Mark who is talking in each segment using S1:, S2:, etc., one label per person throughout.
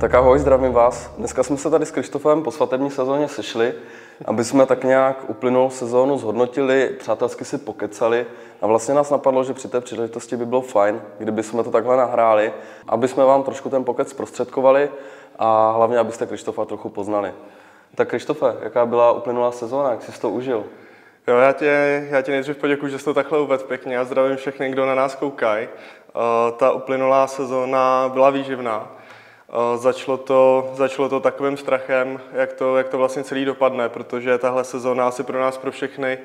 S1: Tak ahoj, zdravím vás. Dneska jsme se tady s Krištofem po svatební sezóně sešli, aby jsme tak nějak uplynulou sezónu zhodnotili, přátelsky si pokecali a vlastně nás napadlo, že při té příležitosti by bylo fajn, kdyby jsme to takhle nahráli, aby jsme vám trošku ten pokec zprostředkovali a hlavně, abyste Krištofa trochu poznali. Tak Krištofe, jaká byla uplynulá sezóna, jak jsi to užil?
S2: Jo, já tě, já tě nejdřív poděkuji, že jsi to takhle uvedl pěkně a zdravím všechny, kdo na nás koukají. Uh, ta uplynulá sezóna byla výživná. Začalo to, začalo to takovým strachem, jak to, jak to vlastně celý dopadne, protože tahle sezóna asi pro nás, pro všechny,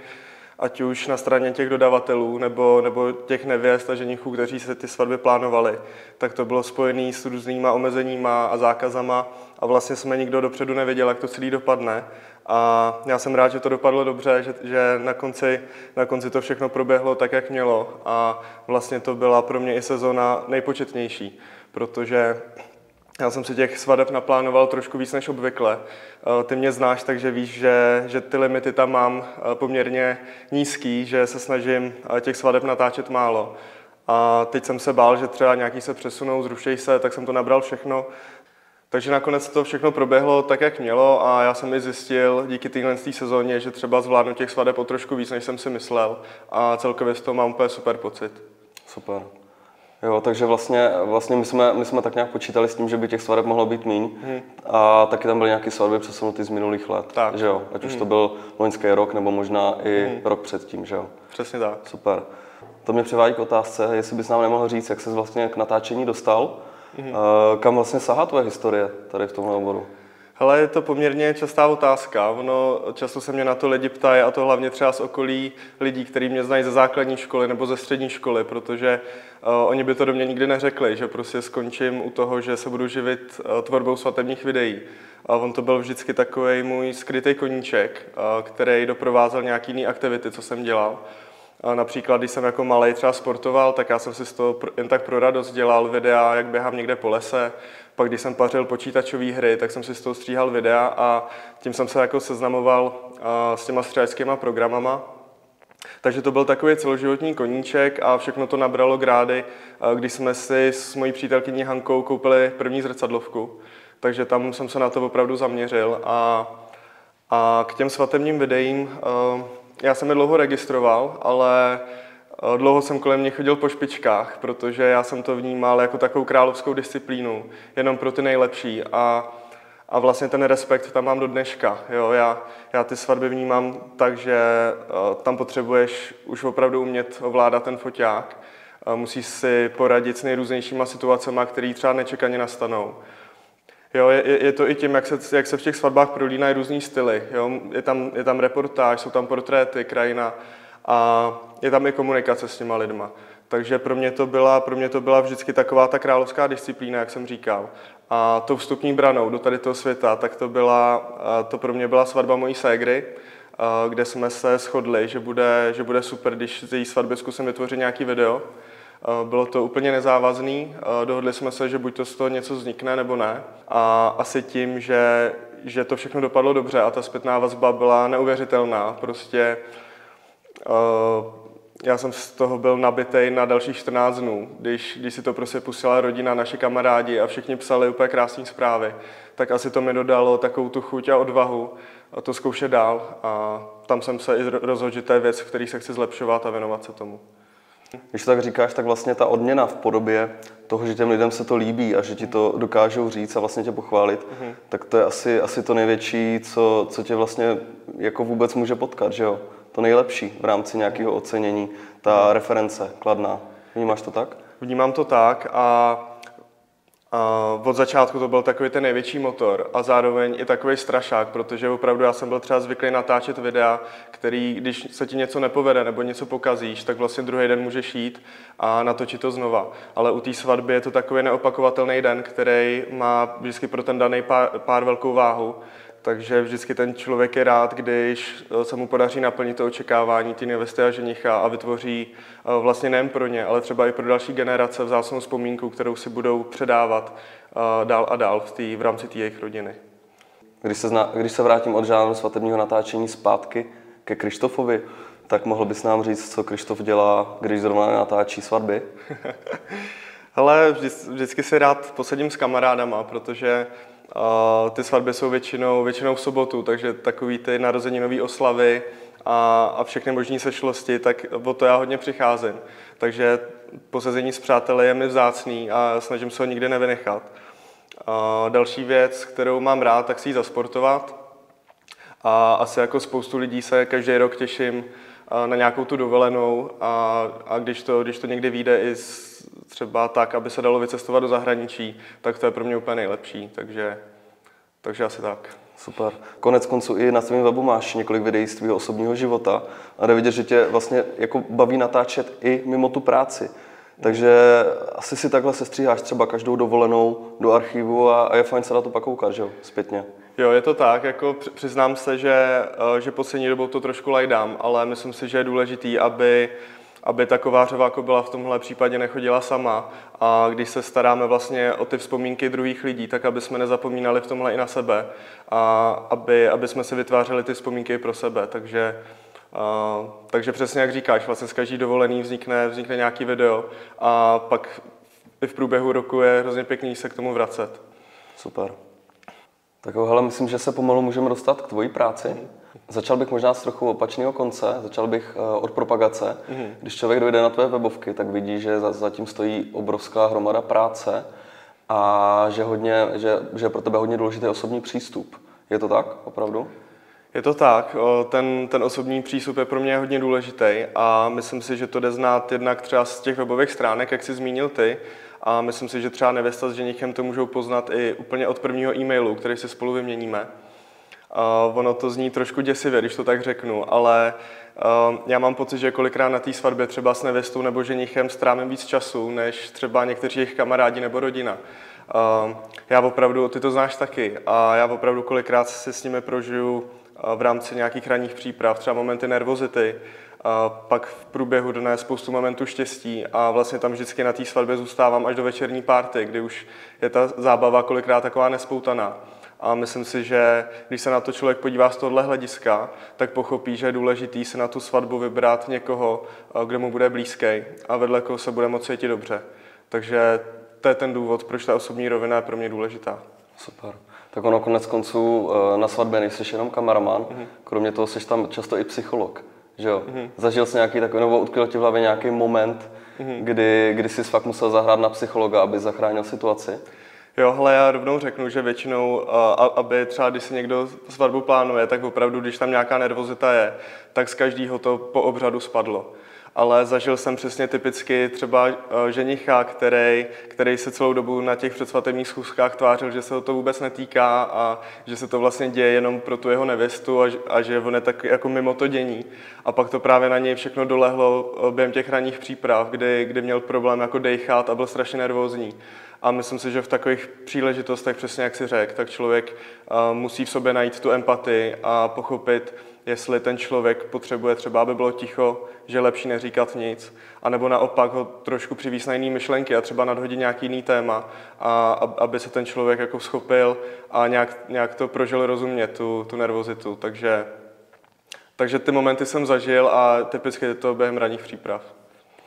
S2: ať už na straně těch dodavatelů nebo, nebo těch nevěst a ženichů, kteří se ty svatby plánovali, tak to bylo spojené s různýma omezeníma a zákazama a vlastně jsme nikdo dopředu nevěděl, jak to celý dopadne. A já jsem rád, že to dopadlo dobře, že, že na, konci, na konci to všechno proběhlo tak, jak mělo. A vlastně to byla pro mě i sezona nejpočetnější, protože já jsem si těch svadeb naplánoval trošku víc než obvykle. Eh, ty mě znáš, takže víš, že, že ty limity tam mám eh, poměrně nízký, že se snažím eh, těch svadeb natáčet málo. A teď jsem se bál, že třeba nějaký se přesunou, zrušej se, tak jsem to nabral všechno. Takže nakonec to všechno proběhlo tak, jak mělo a já jsem i zjistil díky téhle sezóně, že třeba zvládnu těch svadeb o trošku víc, než jsem si myslel a celkově z toho mám úplně super pocit.
S1: Super. Jo, takže vlastně, vlastně my, jsme, my jsme tak nějak počítali s tím, že by těch svadeb mohlo být míň hmm. a taky tam byly nějaké svatby přesunuty z minulých let, tak. že jo? Ať hmm. už to byl loňský rok nebo možná i hmm. rok předtím, že jo?
S2: Přesně tak.
S1: Super. To mě přivádí k otázce, jestli bys nám nemohl říct, jak se vlastně k natáčení dostal, hmm. kam vlastně sahá tvoje historie tady v tomhle oboru?
S2: Hele, je to poměrně častá otázka. Ono, často se mě na to lidi ptají, a to hlavně třeba z okolí lidí, kteří mě znají ze základní školy nebo ze střední školy, protože uh, oni by to do mě nikdy neřekli, že prostě skončím u toho, že se budu živit uh, tvorbou svatebních videí. A on to byl vždycky takový můj skrytý koníček, uh, který doprovázel nějaký jiný aktivity, co jsem dělal. Například, když jsem jako malý třeba sportoval, tak já jsem si z toho jen tak pro radost dělal videa, jak běhám někde po lese. Pak, když jsem pařil počítačové hry, tak jsem si z toho stříhal videa a tím jsem se jako seznamoval s těma střeleckýma programama. Takže to byl takový celoživotní koníček a všechno to nabralo grády, když jsme si s mojí přítelkyní Hankou koupili první zrcadlovku. Takže tam jsem se na to opravdu zaměřil a, a k těm svatebním videím já jsem je dlouho registroval, ale eh, dlouho jsem kolem nich chodil po špičkách, protože já jsem to vnímal jako takovou královskou disciplínu, jenom pro ty nejlepší a, a vlastně ten respekt tam mám do dneška. Jo? Já, já ty svatby vnímám tak, že uh, tam potřebuješ už opravdu umět ovládat ten foťák, uh, musíš si poradit s nejrůznějšíma situacemi, které třeba nečekaně nastanou. Jo, je, je, to i tím, jak se, jak se v těch svatbách prolínají různý styly. Jo. Je, tam, je tam reportáž, jsou tam portréty, krajina a je tam i komunikace s těma lidma. Takže pro mě to byla, pro mě to byla vždycky taková ta královská disciplína, jak jsem říkal. A tou vstupní branou do tady toho světa, tak to, byla, to pro mě byla svatba mojí ségry, kde jsme se shodli, že bude, že bude super, když z její svatby zkusím vytvořit nějaký video. Eh, bylo to úplně nezávazný, eh, dohodli jsme se, že buď to z toho něco vznikne nebo ne. A asi tím, že, že to všechno dopadlo dobře a ta zpětná vazba byla neuvěřitelná. Prostě uh, já jsem z toho byl nabitej na dalších 14 dnů, když, když si to prostě pustila rodina, naši kamarádi a všichni psali úplně krásné zprávy, tak asi to mi dodalo takovou tu chuť a odvahu a to zkoušet dál a tam jsem se i rozhodl, že to je věc, v který se chci zlepšovat a věnovat se tomu.
S1: Když tak říkáš, tak vlastně ta odměna v podobě toho, že těm lidem se to líbí a že ti to dokážou říct a vlastně tě pochválit, mm-hmm. tak to je asi, asi to největší, co, co tě vlastně jako vůbec může potkat, že jo? To nejlepší v rámci nějakého ocenění, ta reference kladná. Vnímáš to tak?
S2: Vnímám to tak a Uh, od začátku to byl takový ten největší motor a zároveň i takový strašák, protože opravdu já jsem byl třeba zvyklý natáčet videa, který, když se ti něco nepovede nebo něco pokazíš, tak vlastně druhý den můžeš jít a natočit to znova. Ale u té svatby je to takový neopakovatelný den, který má vždycky pro ten daný pár, pár velkou váhu takže vždycky ten člověk je rád, když eh, se mu podaří naplnit to očekávání té nevěsty a ženicha a vytvoří eh, vlastně nejen pro ně, ale třeba i pro další generace vzácnou vzpomínku, kterou si budou předávat eh, dál a dál v, tý, v rámci té jejich rodiny.
S1: Když se, zna, když se vrátím od žánru svatebního natáčení zpátky ke Krištofovi, tak mohl bys nám říct, co Krištof dělá, když zrovna natáčí svatby?
S2: Ale vždy, vždycky si rád posedím s kamarádama, protože uh, ty svatby jsou většinou, většinou v sobotu, takže takový ty narozeninové oslavy a, a všechny možné sešlosti, tak o to já hodně přicházím. Takže posezení s přáteli je mi vzácný a snažím se ho nikdy nevynechat. Uh, další věc, kterou mám rád, tak si ji zasportovat. A asi jako spoustu lidí se každý rok těším na nějakou tu dovolenou a, a když, to, když to někdy vyjde i z, třeba tak, aby se dalo vycestovat do zahraničí, tak to je pro mě úplně nejlepší, takže, takže asi tak.
S1: Super. Konec konců i na svém webu máš několik videí z tvého osobního života a jde vidět, že tě vlastně jako baví natáčet i mimo tu práci. Takže asi si takhle sestříháš třeba každou dovolenou do archivu a, a je fajn se na to pak koukat, že jo, zpětně.
S2: Jo, je to tak, jako přiznám se, že, eh, že poslední dobou to trošku lajdám, ale myslím si, že je důležitý, aby aby ta kovářová byla v tomhle případě nechodila sama a když se staráme vlastně o ty vzpomínky druhých lidí, tak aby jsme nezapomínali v tomhle i na sebe a aby, aby jsme si vytvářeli ty vzpomínky pro sebe. Takže, a, takže přesně jak říkáš, vlastně z každý dovolený vznikne, vznikne nějaký video a pak i v průběhu roku je hrozně pěkný se k tomu vracet.
S1: Super. Tak jo, hele, myslím, že se pomalu můžeme dostat k tvojí práci. Začal bych možná z trochu opačného konce, začal bych eh, od propagace. Mm-hmm. Když člověk dojde na tvé webovky, tak vidí, že zatím stojí obrovská hromada práce a že, hodně, že, že je pro tebe hodně důležitý osobní přístup. Je to tak, opravdu?
S2: Je to tak, ten, ten osobní přístup je pro mě hodně důležitý a myslím si, že to jde znát jednak třeba z těch webových stránek, jak jsi zmínil ty, a myslím si, že třeba nevěsta s ženichem to můžou poznat i úplně od prvního e-mailu, který si spolu vyměníme. Uh, ono to zní trošku děsivě, když to tak řeknu, ale uh, já mám pocit, že kolikrát na té svatbě třeba s nevěstou nebo ženichem strávím víc času, než třeba někteří jejich kamarádi nebo rodina. Uh, já opravdu, ty to znáš taky, a já opravdu kolikrát si s nimi prožiju v rámci nějakých ranních příprav, třeba momenty nervozity, a pak v průběhu dne spoustu momentů štěstí a vlastně tam vždycky na té svatbě zůstávám až do večerní párty, kdy už je ta zábava kolikrát taková nespoutaná. A myslím si, že když se na to člověk podívá z tohohle hlediska, tak pochopí, že je důležitý se na tu svatbu vybrat někoho, kdo mu bude blízký a vedle koho se bude moci cítit dobře. Takže to je ten důvod, proč ta osobní rovina je pro mě důležitá.
S1: Super. Tak ono konec konců eh, na svatbě nejsi jenom kameraman, mm-hmm. kromě toho jsi tam často i psycholog. Že jo? Mm-hmm. Zažil jsi nějaký takový, nebo utkvěl ti v hlavě nějaký moment, mm-hmm. kdy, kdy jsi fakt musel zahrát na psychologa, aby zachránil situaci?
S2: Jo, hele, já rovnou řeknu, že většinou, aby třeba když si někdo svatbu plánuje, tak opravdu, když tam nějaká nervozita je, tak z každého to po obřadu spadlo ale zažil jsem přesně typicky třeba eh, ženicha, který, který se celou dobu na těch předsvatebních schůzkách tvářil, že se ho to vůbec netýká a že se to vlastně děje jenom pro tu jeho nevěstu a, a že on je tak jako mimo to dění. A pak to právě na něj všechno dolehlo eh, během těch ranních příprav, kdy, kdy měl problém jako dejchat a byl strašně nervózní. A myslím si, že v takových příležitostech, přesně jak si řekl, tak člověk uh, musí v sobě najít tu empatii a pochopit, jestli ten člověk potřebuje třeba, aby bylo ticho, že je lepší neříkat nic, anebo naopak ho trošku přivízt na jiný myšlenky a třeba nadhodit nějaký jiný téma, a, aby se ten člověk jako schopil a nějak, nějak to prožil rozumně, tu, tu nervozitu. Takže, takže ty momenty jsem zažil a typicky je to během ranních příprav.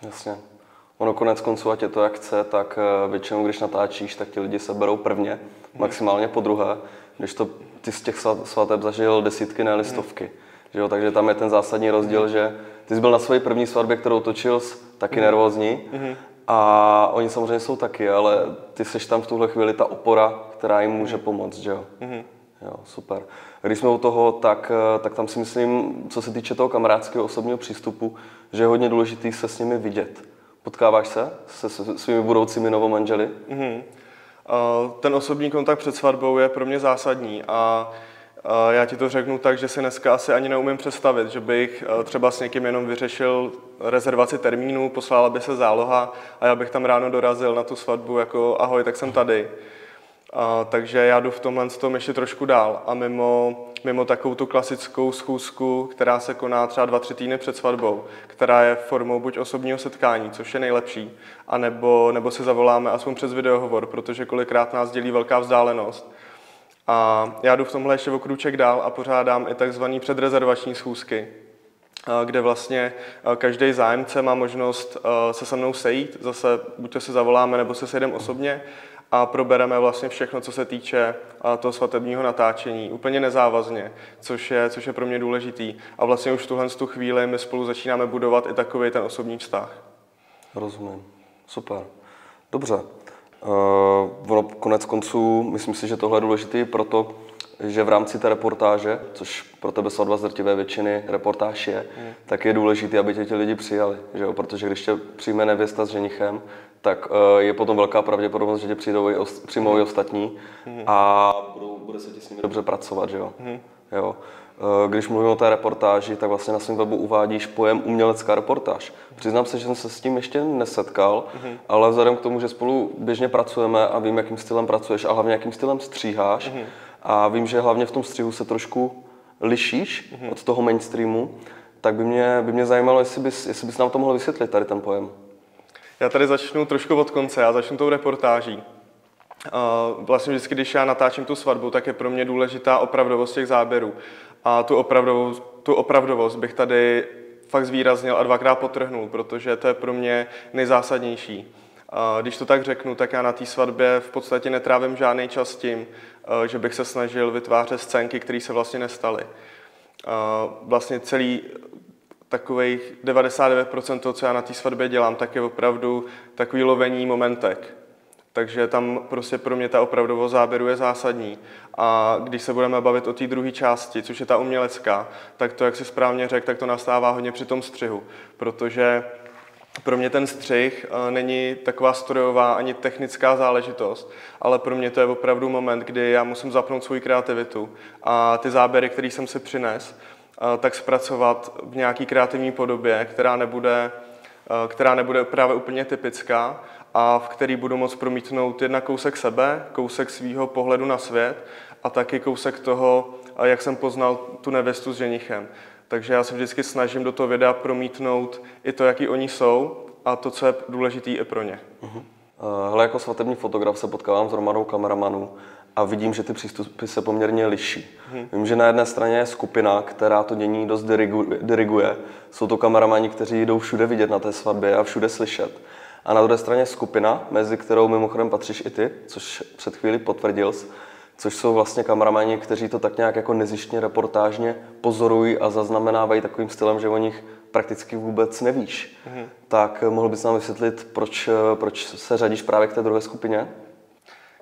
S1: Jasně. Ono konec konců, ať je to jak chce, tak eh, většinou, když natáčíš, tak ti lidi se berou prvně, hmm. maximálně po druhé, když to ty z těch svateb zažil desítky, ne listovky. Hmm. Že jo? Takže tam je ten zásadní rozdíl, hmm. že ty jsi byl na své první svatbě, kterou točil, taky hmm. nervózní. Hmm. A oni samozřejmě jsou taky, ale ty jsi tam v tuhle chvíli ta opora, která jim může pomoct, že jo? Mm-hmm. Jo, super. Když jsme u toho, tak, eh, tak tam si myslím, co se týče toho kamarádského osobního přístupu, že je hodně důležitý se s nimi vidět. Potkáváš se se svými budoucími novomanželi? Mm-hmm.
S2: Ten osobní kontakt před svatbou je pro mě zásadní a já ti to řeknu tak, že si dneska asi ani neumím představit, že bych eh, třeba s někým jenom vyřešil rezervaci termínu, poslala by se záloha a já bych tam ráno dorazil na tu svatbu jako ahoj, tak jsem tady. A, takže já jdu v tomhle tom ještě trošku dál a mimo, mimo takovou tu klasickou schůzku, která se koná třeba dva, tři týdny před svatbou, která je formou buď osobního setkání, což je nejlepší, anebo, nebo si zavoláme aspoň přes videohovor, protože kolikrát nás dělí velká vzdálenost. A já jdu v tomhle ještě o krůček dál a pořádám i takzvané předrezervační schůzky, kde vlastně každý zájemce má možnost se se mnou sejít, zase buď se zavoláme, nebo se sejdeme osobně a probereme vlastně všechno, co se týče toho svatebního natáčení, úplně nezávazně, což je, což je pro mě důležitý. A vlastně už v tuhle tu chvíli my spolu začínáme budovat i takový ten osobní vztah.
S1: Rozumím. Super. Dobře. Uh, konec konců, myslím si, že tohle je důležité proto, že v rámci té reportáže, což pro tebe svatba z drtivé většiny reportáž je, mm. tak je důležité, aby tě ti lidi přijali, že jo? protože když tě přijme nevěsta s ženichem, tak uh, je potom velká pravděpodobnost, že tě přijdou i ost, přijmou mm. i ostatní mm. a budou, bude se ti s nimi dobře pracovat. Že jo? Mm. Jo. Uh, když mluvím o té reportáži, tak vlastně na svém webu uvádíš pojem umělecká reportáž. Přiznám se, že jsem se s tím ještě nesetkal, mm. ale vzhledem k tomu, že spolu běžně pracujeme a vím, jakým stylem pracuješ a hlavně jakým stylem stříháš, mm a vím, že hlavně v tom střihu se trošku lišíš mm-hmm. od toho mainstreamu, tak by mě, by mě zajímalo, jestli bys, jestli bys nám to mohl vysvětlit, tady ten pojem.
S2: Já tady začnu trošku od konce, já začnu tou reportáží. Vlastně vždycky, když já natáčím tu svatbu, tak je pro mě důležitá opravdovost těch záběrů. A tu opravdovost, tu opravdovost bych tady fakt zvýraznil a dvakrát potrhnul, protože to je pro mě nejzásadnější. Když to tak řeknu, tak já na té svatbě v podstatě netrávím žádný čas tím, Eh, že bych se snažil vytvářet scénky, které se vlastně nestaly. Vlastně celý takových 99% toho, co já na té svatbě dělám, tak je opravdu takový lovení momentek. Takže tam prostě pro mě ta opravdovost záběru je zásadní. A když se budeme bavit o té druhé části, což je ta umělecká, tak to, jak si správně řekl, tak to nastává hodně při tom střihu. Protože pro mě ten střih eh, není taková strojová ani technická záležitost, ale pro mě to je opravdu moment, kdy já musím zapnout svou kreativitu a ty záběry, které jsem si přines, eh, tak zpracovat v nějaký kreativní podobě, která nebude, eh, která nebude právě úplně typická a v který budu moct promítnout jedna kousek sebe, kousek svého pohledu na svět a taky kousek toho, jak jsem poznal tu nevěstu s ženichem. Takže já se vždycky snažím do toho videa promítnout i to, jaký oni jsou a to, co je důležité i pro ně. Uh-huh.
S1: Hele, jako svatební fotograf se potkávám s hromadou kameramanů a vidím, že ty přístupy se poměrně liší. Hmm. Vím, že na jedné straně je skupina, která to dění dost diriguje. Jsou to kameramani, kteří jdou všude vidět na té svatbě a všude slyšet. A na druhé straně skupina, mezi kterou mimochodem patříš i ty, což před chvíli potvrdil což jsou vlastně kameramani, kteří to tak nějak jako nezištně reportážně pozorují a zaznamenávají takovým stylem, že o nich prakticky vůbec nevíš. Mm-hmm. Tak mohl bys nám vysvětlit, proč, proč se řadíš právě k té druhé skupině?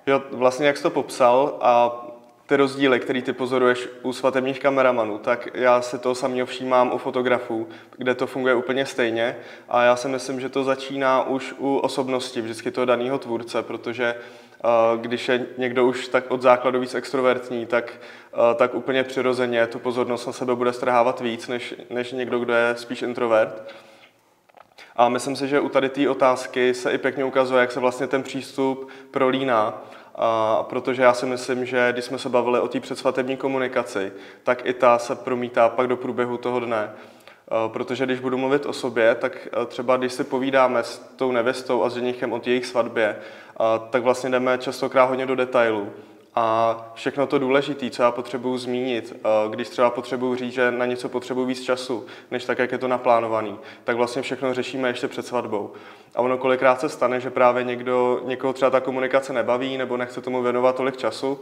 S2: Jo, vlastně jak jsi to popsal a ty rozdíly, které ty pozoruješ u svatebních kameramanů, tak já si to samého všímám u fotografů, kde to funguje úplně stejně a já si myslím, že to začíná už u osobnosti vždycky toho daného tvůrce, protože když je někdo už tak od základu víc extrovertní, tak, tak úplně přirozeně tu pozornost na sebe bude strhávat víc, než, než někdo, kdo je spíš introvert. A myslím si, že u tady té otázky se i pěkně ukazuje, jak se vlastně ten přístup prolíná. A protože já si myslím, že když jsme se bavili o té předsvatební komunikaci, tak i ta se promítá pak do průběhu toho dne. Protože když budu mluvit o sobě, tak třeba když si povídáme s tou nevěstou a s ženichem o jejich svatbě, tak vlastně jdeme častokrát hodně do detailů. A všechno to důležité, co já potřebuji zmínit, když třeba potřebuji říct, že na něco potřebuji víc času, než tak, jak je to naplánovaný, tak vlastně všechno řešíme ještě před svatbou. A ono kolikrát se stane, že právě někdo, někoho třeba ta komunikace nebaví nebo nechce tomu věnovat tolik času,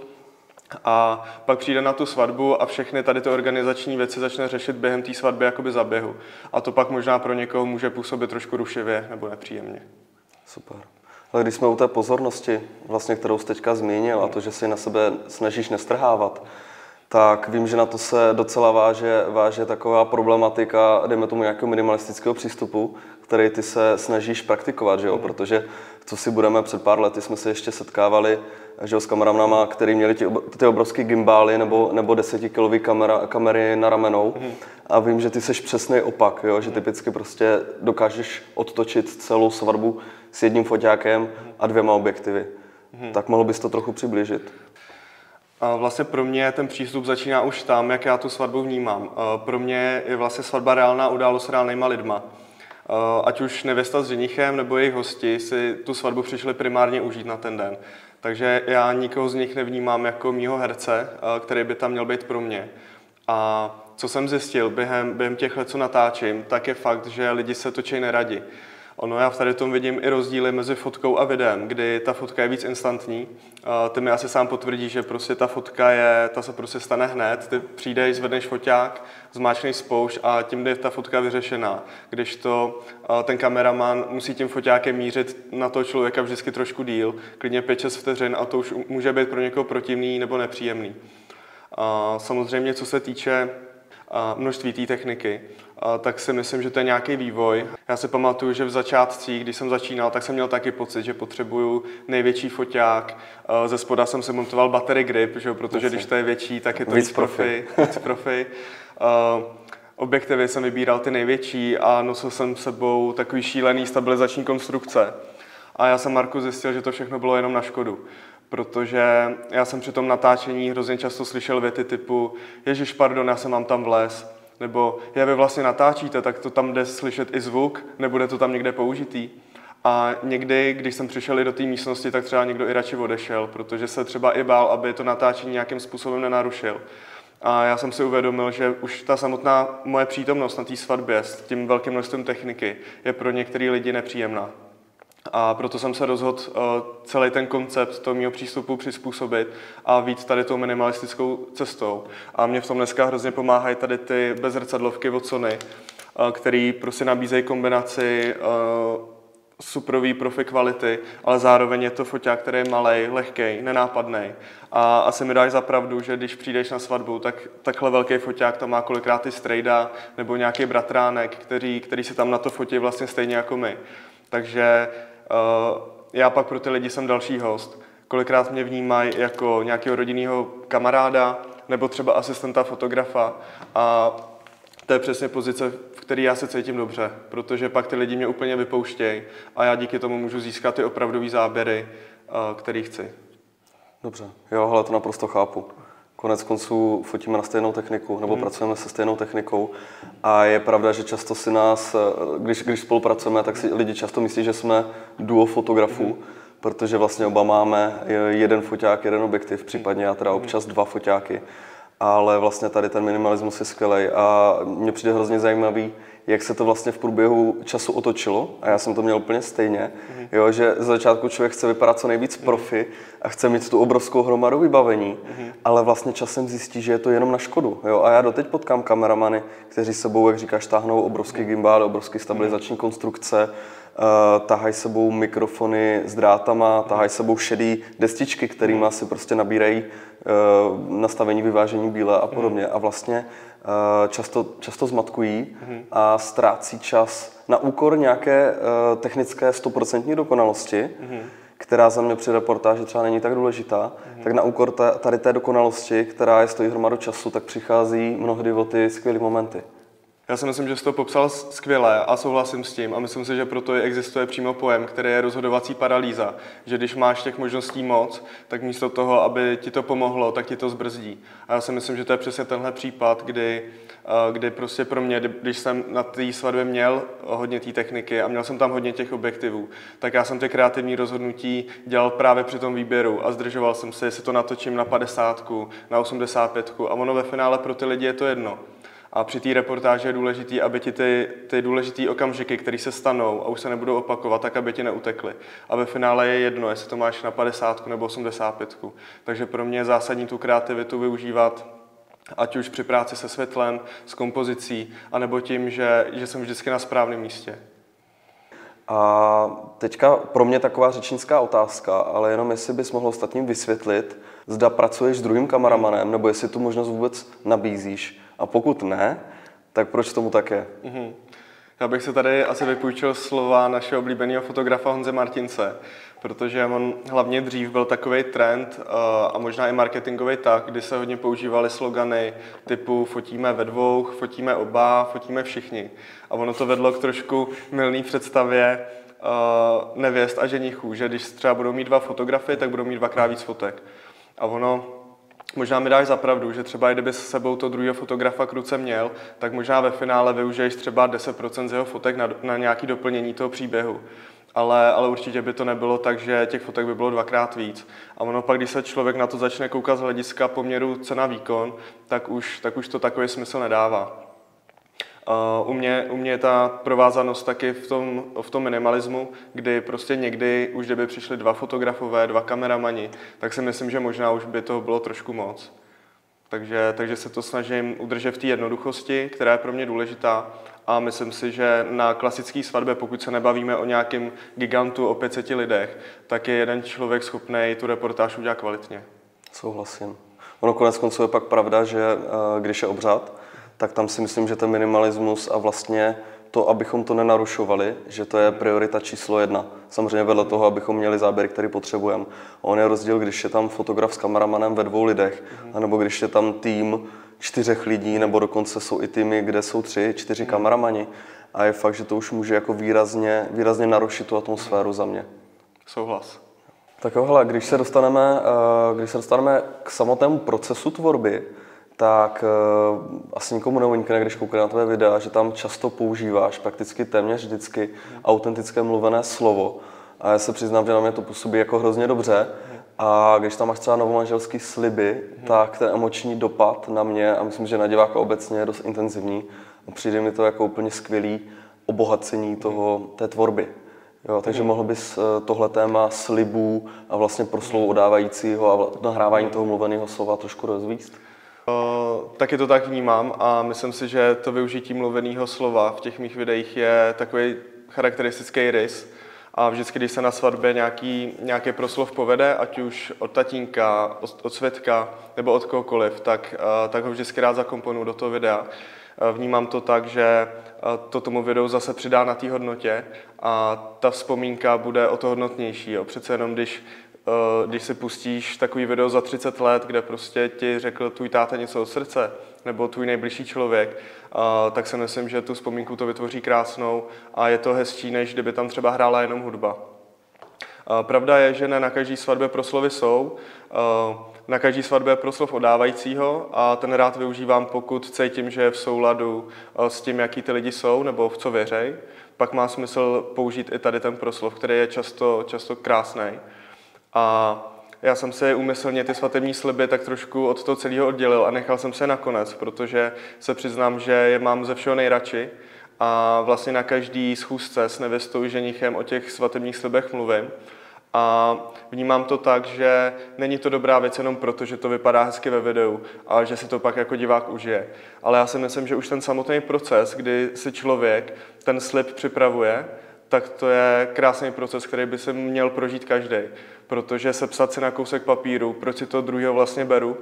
S2: a pak přijde na tu svatbu a všechny tady ty organizační věci začne řešit během té svatby jakoby za běhu. A to pak možná pro někoho může působit trošku rušivě nebo nepříjemně.
S1: Super. Ale když jsme u té pozornosti, vlastně, kterou jsi teďka zmínil, a to, že si na sebe snažíš nestrhávat, tak vím, že na to se docela váže, váže taková problematika, dejme tomu nějakého minimalistického přístupu, který ty se snažíš praktikovat, že jo? Mm. protože co si budeme před pár lety, jsme se ještě setkávali že jo, s kameramanama, který měli ty, ty obrovské gimbály nebo, nebo desetikilový kamera, kamery na ramenou. Mm. A vím, že ty seš přesný opak, jo? že typicky prostě dokážeš odtočit celou svatbu s jedním foťákem a dvěma objektivy. Mm. Tak mohl bys to trochu přiblížit?
S2: A vlastně pro mě ten přístup začíná už tam, jak já tu svatbu vnímám. Pro mě je vlastně svatba reálná událost s reálnýma lidma. Ať už nevěsta s ženichem nebo jejich hosti si tu svatbu přišli primárně užít na ten den. Takže já nikoho z nich nevnímám jako mýho herce, který by tam měl být pro mě. A co jsem zjistil během, během těch let, co natáčím, tak je fakt, že lidi se točí neradi. Ono, já v tady tom vidím i rozdíly mezi fotkou a videem, kdy ta fotka je víc instantní. Ty mi asi sám potvrdí, že prostě ta fotka je, ta se prostě stane hned. Ty přijdeš, zvedneš foťák, zmáčkneš spoušť a tím je ta fotka vyřešená. Když to ten kameraman musí tím foťákem mířit na toho člověka vždycky trošku díl, klidně 5-6 vteřin a to už může být pro někoho protivný nebo nepříjemný. Samozřejmě, co se týče množství té techniky, tak si myslím, že to je nějaký vývoj. Já si pamatuju, že v začátcích, když jsem začínal, tak jsem měl taky pocit, že potřebuju největší foťák. Ze spoda jsem si montoval battery grip, že? protože když to je větší, tak je to víc, víc profi. Víc profi. Objektivy jsem vybíral ty největší a nosil jsem sebou takový šílený stabilizační konstrukce. A já jsem Marku zjistil, že to všechno bylo jenom na škodu protože já jsem při tom natáčení hrozně často slyšel věty typu Ježíš, pardon, já jsem mám tam vles, nebo je vy vlastně natáčíte, tak to tam jde slyšet i zvuk, nebude to tam někde použitý. A někdy, když jsem přišel i do té místnosti, tak třeba někdo i radši odešel, protože se třeba i bál, aby to natáčení nějakým způsobem nenarušil. A já jsem si uvědomil, že už ta samotná moje přítomnost na té svatbě s tím velkým množstvím techniky je pro některé lidi nepříjemná. A proto jsem se rozhodl uh, celý ten koncept toho mého přístupu přizpůsobit a víc tady tou minimalistickou cestou. A mě v tom dneska hrozně pomáhají tady ty bezrcadlovky od Sony, uh, který prostě nabízejí kombinaci uh, suprový profi kvality, ale zároveň je to foťák, který je malý, lehký, nenápadný. A asi mi dáš za pravdu, že když přijdeš na svatbu, tak takhle velký foťák tam má kolikrát i strejda nebo nějaký bratránek, který, který se tam na to fotí vlastně stejně jako my. Takže já pak pro ty lidi jsem další host. Kolikrát mě vnímají jako nějakého rodinného kamaráda nebo třeba asistenta fotografa a to je přesně pozice, v které já se cítím dobře, protože pak ty lidi mě úplně vypouštějí a já díky tomu můžu získat ty opravdové záběry, uh, který chci.
S1: Dobře, jo, ale to naprosto chápu. Konec konců fotíme na stejnou techniku, nebo hmm. pracujeme se stejnou technikou. A je pravda, že často si nás, když, když spolupracujeme, tak si lidi často myslí, že jsme duo fotografů, hmm. protože vlastně oba máme jeden foťák, jeden objektiv, případně já teda hmm. občas dva foťáky. Ale vlastně tady ten minimalismus je skvělý a mně přijde hrozně zajímavý, jak se to vlastně v průběhu času otočilo a já jsem to měl úplně stejně, mm-hmm. jo, že z začátku člověk chce vypadat co nejvíc mm-hmm. profi a chce mít tu obrovskou hromadu vybavení, mm-hmm. ale vlastně časem zjistí, že je to jenom na škodu. Jo, a já doteď potkám kameramany, kteří sebou, jak říkáš, táhnou obrovský mhm. gimbal, obrovský stabilizační mm-hmm. konstrukce, tahají sebou mikrofony s drátama, tahají sebou šedý destičky, kterými si prostě nabírají uh, nastavení vyvážení bíle a podobně. Mm-hmm. A vlastně uh, často, často zmatkují mm-hmm. a ztrácí čas na úkor nějaké technické stoprocentní dokonalosti, mm-hmm která za mě při reportáži třeba není tak důležitá, mm-hmm. tak na úkor tady té dokonalosti, která je stojí hromadu času, tak přichází mnohdy o ty skvělé momenty.
S2: Já si myslím, že jsi to popsal skvěle a souhlasím s tím a myslím si, že proto existuje přímo pojem, který je rozhodovací paralýza, že když máš těch možností moc, tak místo toho, aby ti to pomohlo, tak ti to zbrzdí. A já si myslím, že to je přesně tenhle případ, kdy, eh, kdy prostě pro mě, když jsem na té svatbě měl hodně té techniky a měl jsem tam hodně těch objektivů, tak já jsem ty kreativní rozhodnutí dělal právě při tom výběru a zdržoval jsem se, jestli to natočím na 50, na 85 a ono ve finále pro ty lidi je to jedno. A při té reportáži je důležité, aby ti ty, ty důležité okamžiky, které se stanou a už se nebudou opakovat, tak aby ti neutekly. A ve finále je jedno, jestli to máš na 50 nebo 85. Takže pro mě je zásadní tu kreativitu využívat ať už při práci se světlem, s kompozicí, anebo tím, že, že jsem vždycky na správném místě.
S1: A teďka pro mě taková řečnická otázka, ale jenom jestli bys mohl ostatním vysvětlit, zda pracuješ s druhým kameramanem, nebo jestli tu možnost vůbec nabízíš. A pokud ne, tak proč tomu tak je? Mm-hmm.
S2: Já bych se tady asi vypůjčil slova našeho oblíbeného fotografa Honze Martince, protože on hlavně dřív byl takový trend uh, a možná i marketingový tak, kdy se hodně používaly slogany typu fotíme ve dvou, fotíme oba, fotíme všichni. A ono to vedlo k trošku milný představě uh, nevěst a ženichů, že když třeba budou mít dva fotografy, tak budou mít dvakrát víc fotek. A ono Možná mi dáš za pravdu, že třeba kdyby s sebou to druhého fotografa kruce měl, tak možná ve finále využiješ třeba 10% z jeho fotek na, na nějaké doplnění toho příběhu. ale, ale určitě by to nebylo tak, že těch fotek by bylo dvakrát víc. A ono pak, když se člověk na to začne koukat z hlediska poměru cena-výkon, tak už, tak už to takový smysl nedává. Uh, u, mě, u mě je ta provázanost taky v tom, v tom minimalismu, kdy prostě někdy, už kdyby přišli dva fotografové, dva kameramani, tak si myslím, že možná už by to bylo trošku moc. Takže, takže se to snažím udržet v té jednoduchosti, která je pro mě důležitá a myslím si, že na klasické svatbě, pokud se nebavíme o nějakém gigantu o 500 lidech, tak je jeden člověk schopný tu reportáž udělat kvalitně.
S1: Souhlasím. Ono konec konců je pak pravda, že eh, když je obřad, tak tam si myslím, že ten minimalismus a vlastně to, abychom to nenarušovali, že to je priorita číslo jedna. Samozřejmě vedle toho, abychom měli záběr, který potřebujeme. On je rozdíl, když je tam fotograf s kameramanem ve dvou lidech, mm-hmm. anebo když je tam tým čtyřech lidí, nebo dokonce jsou i týmy, kde jsou tři, čtyři kameramani. A je fakt, že to už může jako výrazně, výrazně narušit tu atmosféru za mě.
S2: Souhlas.
S1: Tak jo, hele, když se dostaneme, eh, když se dostaneme k samotnému procesu tvorby, tak uh, asi nikomu neunikne, když koukne na tvé videa, že tam často používáš prakticky téměř vždycky autentické mluvené slovo. A já se přiznám, že na mě to působí jako hrozně dobře. A když tam máš třeba novomanželský sliby, hmm. tak ten emoční dopad na mě a myslím, že na diváka obecně je dost intenzivní. A přijde mi to jako úplně skvělý obohacení toho, té tvorby. Jo, takže hmm. mohl bys eh, tohle téma slibů a vlastně proslovu odávajícího a nahrávání toho mluveného slova trošku rozvíst?
S2: Taky to tak vnímám a myslím si, že to využití mluveného slova v těch mých videích je takový charakteristický rys. A vždycky, když se na svatbě nějaký, nějaký proslov povede, ať už od tatínka, od svědka nebo od kohokoliv, tak, tak ho vždycky rád zakomponuju do toho videa. Vnímám to tak, že to tomu videu zase přidá na té hodnotě a ta vzpomínka bude o to hodnotnější. Jo. Přece jenom když když si pustíš takový video za 30 let, kde prostě ti řekl tvůj táta něco od srdce, nebo tvůj nejbližší člověk, eh, tak si myslím, že tu vzpomínku to vytvoří krásnou a je to hezčí, než kdyby tam třeba hrála jenom hudba. Eh, pravda je, že ne na každý svatbě proslovy jsou. Na každý svatbě je proslov odávajícího a ten rád využívám, pokud cítím, že je v souladu s tím, jaký ty lidi jsou nebo v co věřej. Pak má smysl použít i tady ten proslov, který je často, často krásný. A já jsem se úmyslně ty svatební sliby tak trošku od toho celého oddělil a nechal jsem se nakonec, protože se přiznám, že je mám ze všeho nejradši a vlastně na každý schůzce s nevěstou ženichem o těch svatebních slibech mluvím. A vnímám to tak, že není to dobrá věc jenom proto, že to vypadá hezky ve videu, ale že si to pak jako divák užije. Ale já si myslím, že už ten samotný proces, kdy si člověk ten slib připravuje, tak to je krásný proces, který by se měl prožít každý protože sepsat si na kousek papíru, proč si to druhého vlastně beru,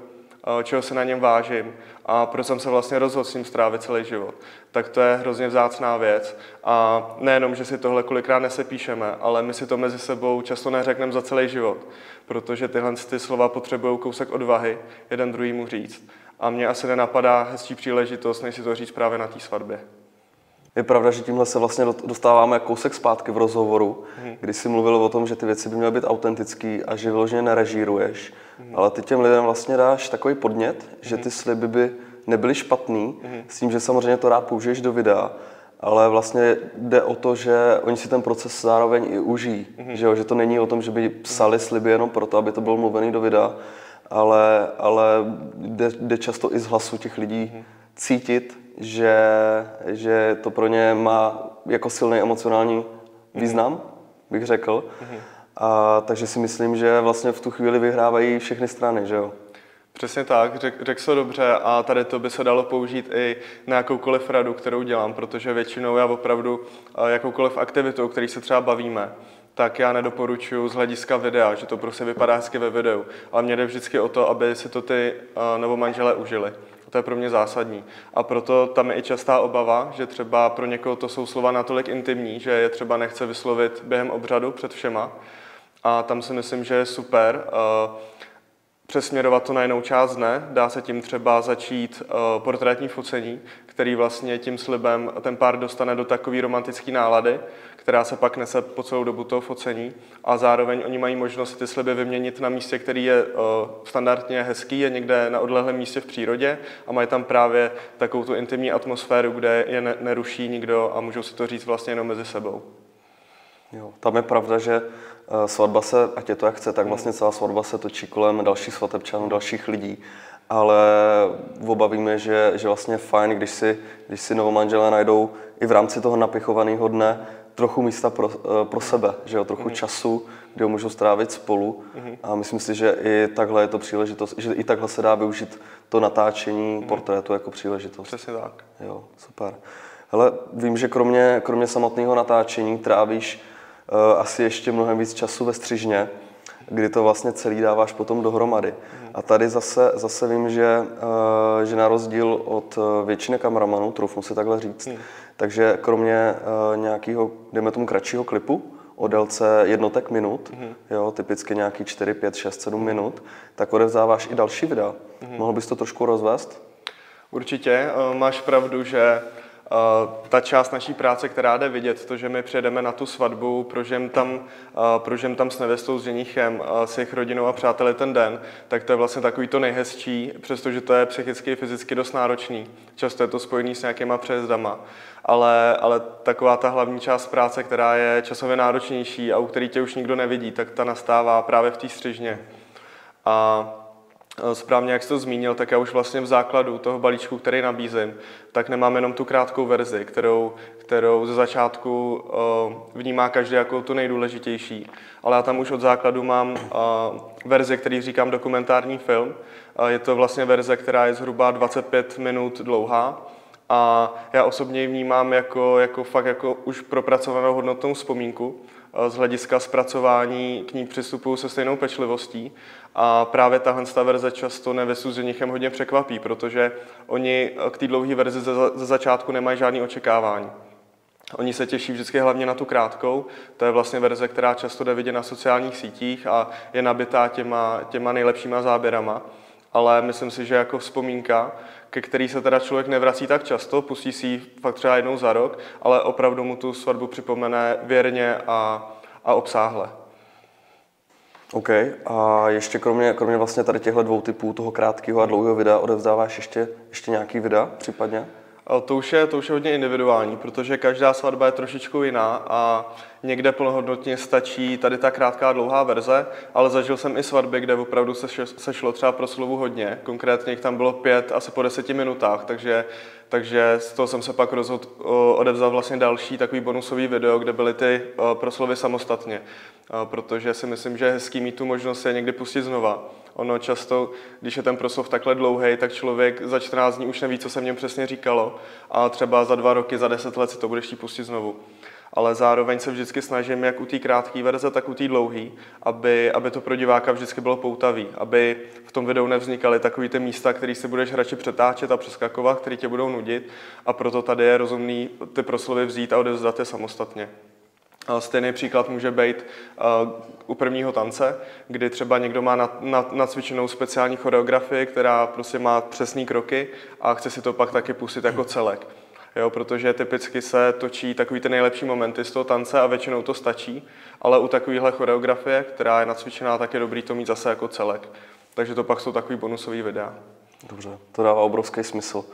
S2: čeho se na něm vážím a proč jsem se vlastně rozhodl s ním strávit celý život. Tak to je hrozně vzácná věc a nejenom, že si tohle kolikrát nesepíšeme, ale my si to mezi sebou často neřekneme za celý život, protože tyhle ty slova potřebují kousek odvahy jeden druhýmu říct. A mě asi nenapadá hezčí příležitost, než si to říct právě na té svatbě.
S1: Je pravda, že tímhle se vlastně dostáváme kousek zpátky v rozhovoru, hmm. kdy jsi mluvil o tom, že ty věci by měly být autentický a že vyloženě nerežíruješ. Hmm. Ale ty těm lidem vlastně dáš takový podnět, že ty sliby by nebyly špatný, hmm. s tím, že samozřejmě to rád použiješ do videa, ale vlastně jde o to, že oni si ten proces zároveň i užijí. Hmm. Že, jo? že to není o tom, že by psali sliby jenom proto, aby to bylo mluvený do videa, ale, ale jde, jde často i z hlasu těch lidí hmm. Cítit, že, že to pro ně má jako silný emocionální význam, bych řekl. A, takže si myslím, že vlastně v tu chvíli vyhrávají všechny strany, že jo?
S2: Přesně tak, řekl řek se dobře a tady to by se dalo použít i na jakoukoliv radu, kterou dělám, protože většinou já opravdu jakoukoliv aktivitu, o který se třeba bavíme, tak já nedoporučuji z hlediska videa, že to prostě vypadá hezky ve videu, ale mě jde vždycky o to, aby si to ty nebo manželé užili. To je pro mě zásadní. A proto tam je i častá obava, že třeba pro někoho to jsou slova natolik intimní, že je třeba nechce vyslovit během obřadu před všema. A tam si myslím, že je super uh, přesměrovat to na jinou část dne. Dá se tím třeba začít uh, portrétní focení, který vlastně tím slibem ten pár dostane do takové romantické nálady, která se pak nese po celou dobu toho focení a zároveň oni mají možnost ty sliby vyměnit na místě, který je uh, standardně hezký, je někde na odlehlém místě v přírodě a mají tam právě takovou tu intimní atmosféru, kde je ne- neruší nikdo a můžou si to říct vlastně jenom mezi sebou.
S1: Jo, tam je pravda, že eh, svatba se, ať je to jak chce, tak vlastně celá svatba se točí kolem dalších svatebčanů, dalších lidí. Ale oba víme, že, že vlastně fajn, když si, když si novomanželé najdou i v rámci toho napichovaného dne trochu místa pro, eh, pro sebe, že jo, trochu mm. času, kde ho můžou strávit spolu. Mm. A myslím si, že i takhle je to příležitost, že i takhle se dá využít to natáčení mm. portrétu jako příležitost.
S2: Přesně tak.
S1: Jo, super. Hele, vím, že kromě, kromě samotného natáčení trávíš uh, asi ještě mnohem víc času ve střižně, kdy to vlastně celý dáváš potom dohromady. Mm. A tady zase, zase vím, že, uh, že na rozdíl od uh, většiny kameramanů, troufnu si takhle říct, mm. takže kromě uh, nějakého, dejme tomu kratšího klipu, o délce jednotek minut, mm. jo, typicky nějaký 4, 5, 6, 7 mm. minut, tak odevzdáváš i další videa. Mm. Mohl bys to trošku rozvést?
S2: Určitě. Máš pravdu, že ta část naší práce, která jde vidět, to, že my přijedeme na tu svatbu, prožem tam, prožem tam s nevěstou, s ženichem, s jejich rodinou a přáteli ten den, tak to je vlastně takový to nejhezčí, přestože to je psychicky i fyzicky dost náročný. Často je to spojený s nějakýma přejezdama. Ale, ale taková ta hlavní část práce, která je časově náročnější a u který tě už nikdo nevidí, tak ta nastává právě v té střižně. A Eh, správně, jak jsi to zmínil, tak já už vlastně v základu toho balíčku, který nabízím, tak nemám jenom tu krátkou verzi, kterou, kterou ze začátku uh, vnímá každý jako tu nejdůležitější. Ale já tam už od základu mám uh, verzi, který říkám dokumentární film. Je to vlastně verze, která je zhruba 25 minut dlouhá. A já osobně ji vnímám jako, jako fakt jako už propracovanou hodnotnou vzpomínku z hlediska zpracování k ní přistupují se stejnou pečlivostí. A právě tahle verze často nevesu s hodně překvapí, protože oni k té dlouhé verzi ze, začátku nemají žádný očekávání. Oni se těší vždycky hlavně na tu krátkou. To je vlastně verze, která často jde vidět na sociálních sítích a je nabitá těma, těma nejlepšíma záběrama. Ale myslím si, že jako vzpomínka, ke který se teda člověk nevrací tak často, pustí si ji fakt třeba jednou za rok, ale opravdu mu tu svatbu připomene věrně a, a obsáhle.
S1: OK. A ještě kromě, kromě vlastně tady těchto dvou typů, toho krátkého a dlouhého videa, odevzdáváš ještě, ještě nějaký videa případně?
S2: To už, je, to už je hodně individuální, protože každá svatba je trošičku jiná a někde plnohodnotně stačí tady ta krátká dlouhá verze, ale zažil jsem i svatby, kde opravdu se, se šlo třeba pro slovu hodně. Konkrétně jich tam bylo pět asi po deseti minutách, takže, takže z toho jsem se pak rozhodl odevzat vlastně další takový bonusový video, kde byly ty proslovy samostatně, protože si myslím, že je hezký mít tu možnost je někdy pustit znova Ono často, když je ten proslov takhle dlouhý, tak člověk za 14 dní už neví, co se v něm přesně říkalo a třeba za dva roky, za deset let si to budeš chtít pustit znovu. Ale zároveň se vždycky snažím, jak u té krátké verze, tak u té dlouhé, aby, aby to pro diváka vždycky bylo poutavý, aby v tom videu nevznikaly takové ty místa, které si budeš radši přetáčet a přeskakovat, které tě budou nudit a proto tady je rozumný ty proslovy vzít a odevzdat je samostatně. Stejný příklad může být u prvního tance, kdy třeba někdo má nacvičenou speciální choreografii, která prostě má přesné kroky a chce si to pak taky pustit jako celek. Jo, protože typicky se točí takový ty nejlepší momenty z toho tance a většinou to stačí, ale u takovéhle choreografie, která je nacvičená, tak je dobrý to mít zase jako celek. Takže to pak jsou takový bonusový videa.
S1: Dobře, to dává obrovský smysl.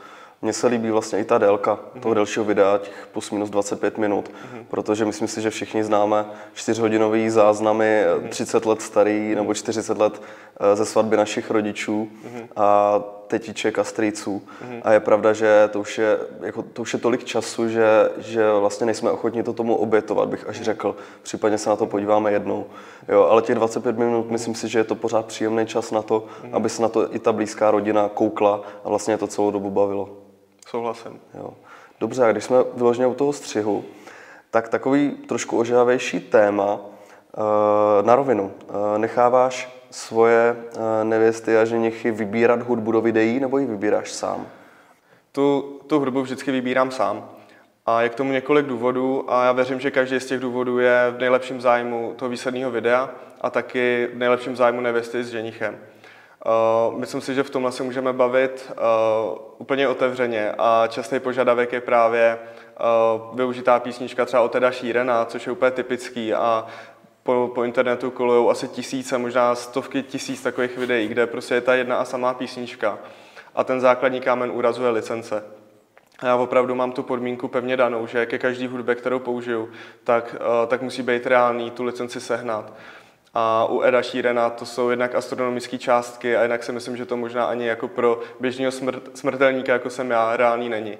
S1: Mně se líbí vlastně i ta délka mm-hmm. toho delšího videa, těch plus minus 25 minut, mm-hmm. protože myslím si, že všichni známe čtyřhodinový záznamy, mm-hmm. 30 let starý nebo 40 let eh, ze svatby našich rodičů mm-hmm. a tetiček a strýců. Mm-hmm. A je pravda, že to už je, jako, to už je tolik času, že, že vlastně nejsme ochotni to tomu obětovat, bych až řekl. Případně se na to podíváme jednou. Jo, ale těch 25 minut, myslím si, že je to pořád příjemný čas na to, mm-hmm. aby se na to i ta blízká rodina koukla a vlastně to celou dobu bavilo.
S2: Souhlasím.
S1: Jo. Dobře, a když jsme vyloženě u toho střihu, tak takový trošku ožávější téma eh, na rovinu. Eh, necháváš svoje eh, nevěsty a ženichy vybírat hudbu do videí, nebo ji vybíráš sám?
S2: Tu, tu hudbu vždycky vybírám sám. A je k tomu několik důvodů a já věřím, že každý z těch důvodů je v nejlepším zájmu toho výsledného videa a taky v nejlepším zájmu nevěsty s ženichem. Uh, myslím si, že v tomhle se můžeme bavit uh, úplně otevřeně a častý požadavek je právě uh, využitá písnička třeba od Teda Šírena, což je úplně typický a po, po internetu kolují asi tisíce, možná stovky tisíc takových videí, kde prostě je ta jedna a samá písnička a ten základní kámen úrazu je licence. já opravdu mám tu podmínku pevně danou, že ke každý hudbě, kterou použiju, tak, eh, tak musí být reálný tu licenci sehnat. A u Eda Sheerana to jsou jednak astronomické částky a jednak si myslím, že to možná ani jako pro běžného smrt, smrtelníka, jako jsem já, reálný není.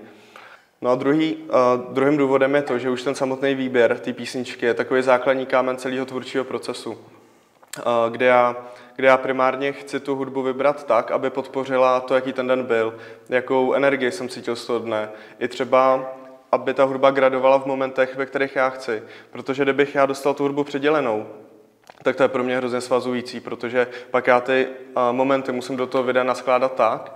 S2: No a druhý, uh, druhým důvodem je to, že už ten samotný výběr té písničky je takový základní kámen celého tvůrčího procesu, uh, kde, já, kde já primárně chci tu hudbu vybrat tak, aby podpořila to, jaký ten den byl, jakou energii jsem cítil z toho dne. I třeba, aby ta hudba gradovala v momentech, ve kterých já chci. Protože kdybych já dostal tu hudbu předělenou, tak to je pro mě hrozně svazující, protože pak já ty momenty musím do toho videa naskládat tak,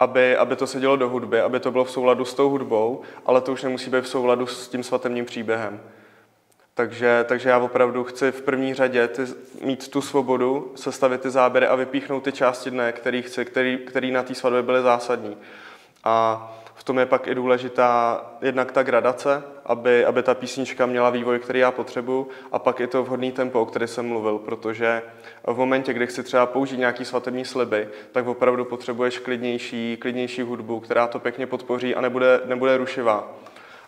S2: aby, aby to se dělo do hudby, aby to bylo v souladu s tou hudbou, ale to už nemusí být v souladu s tím svatebním příběhem. Takže, takže já opravdu chci v první řadě ty, mít tu svobodu, sestavit ty záběry a vypíchnout ty části dne, který chci, který, který na té svatbě byly zásadní. A tom je pak i důležitá jednak ta gradace, aby, aby ta písnička měla vývoj, který já potřebuju, a pak i to vhodný tempo, o který jsem mluvil, protože v momentě, kdy chci třeba použít nějaký svatební sliby, tak opravdu potřebuješ klidnější, klidnější hudbu, která to pěkně podpoří a nebude, nebude rušivá.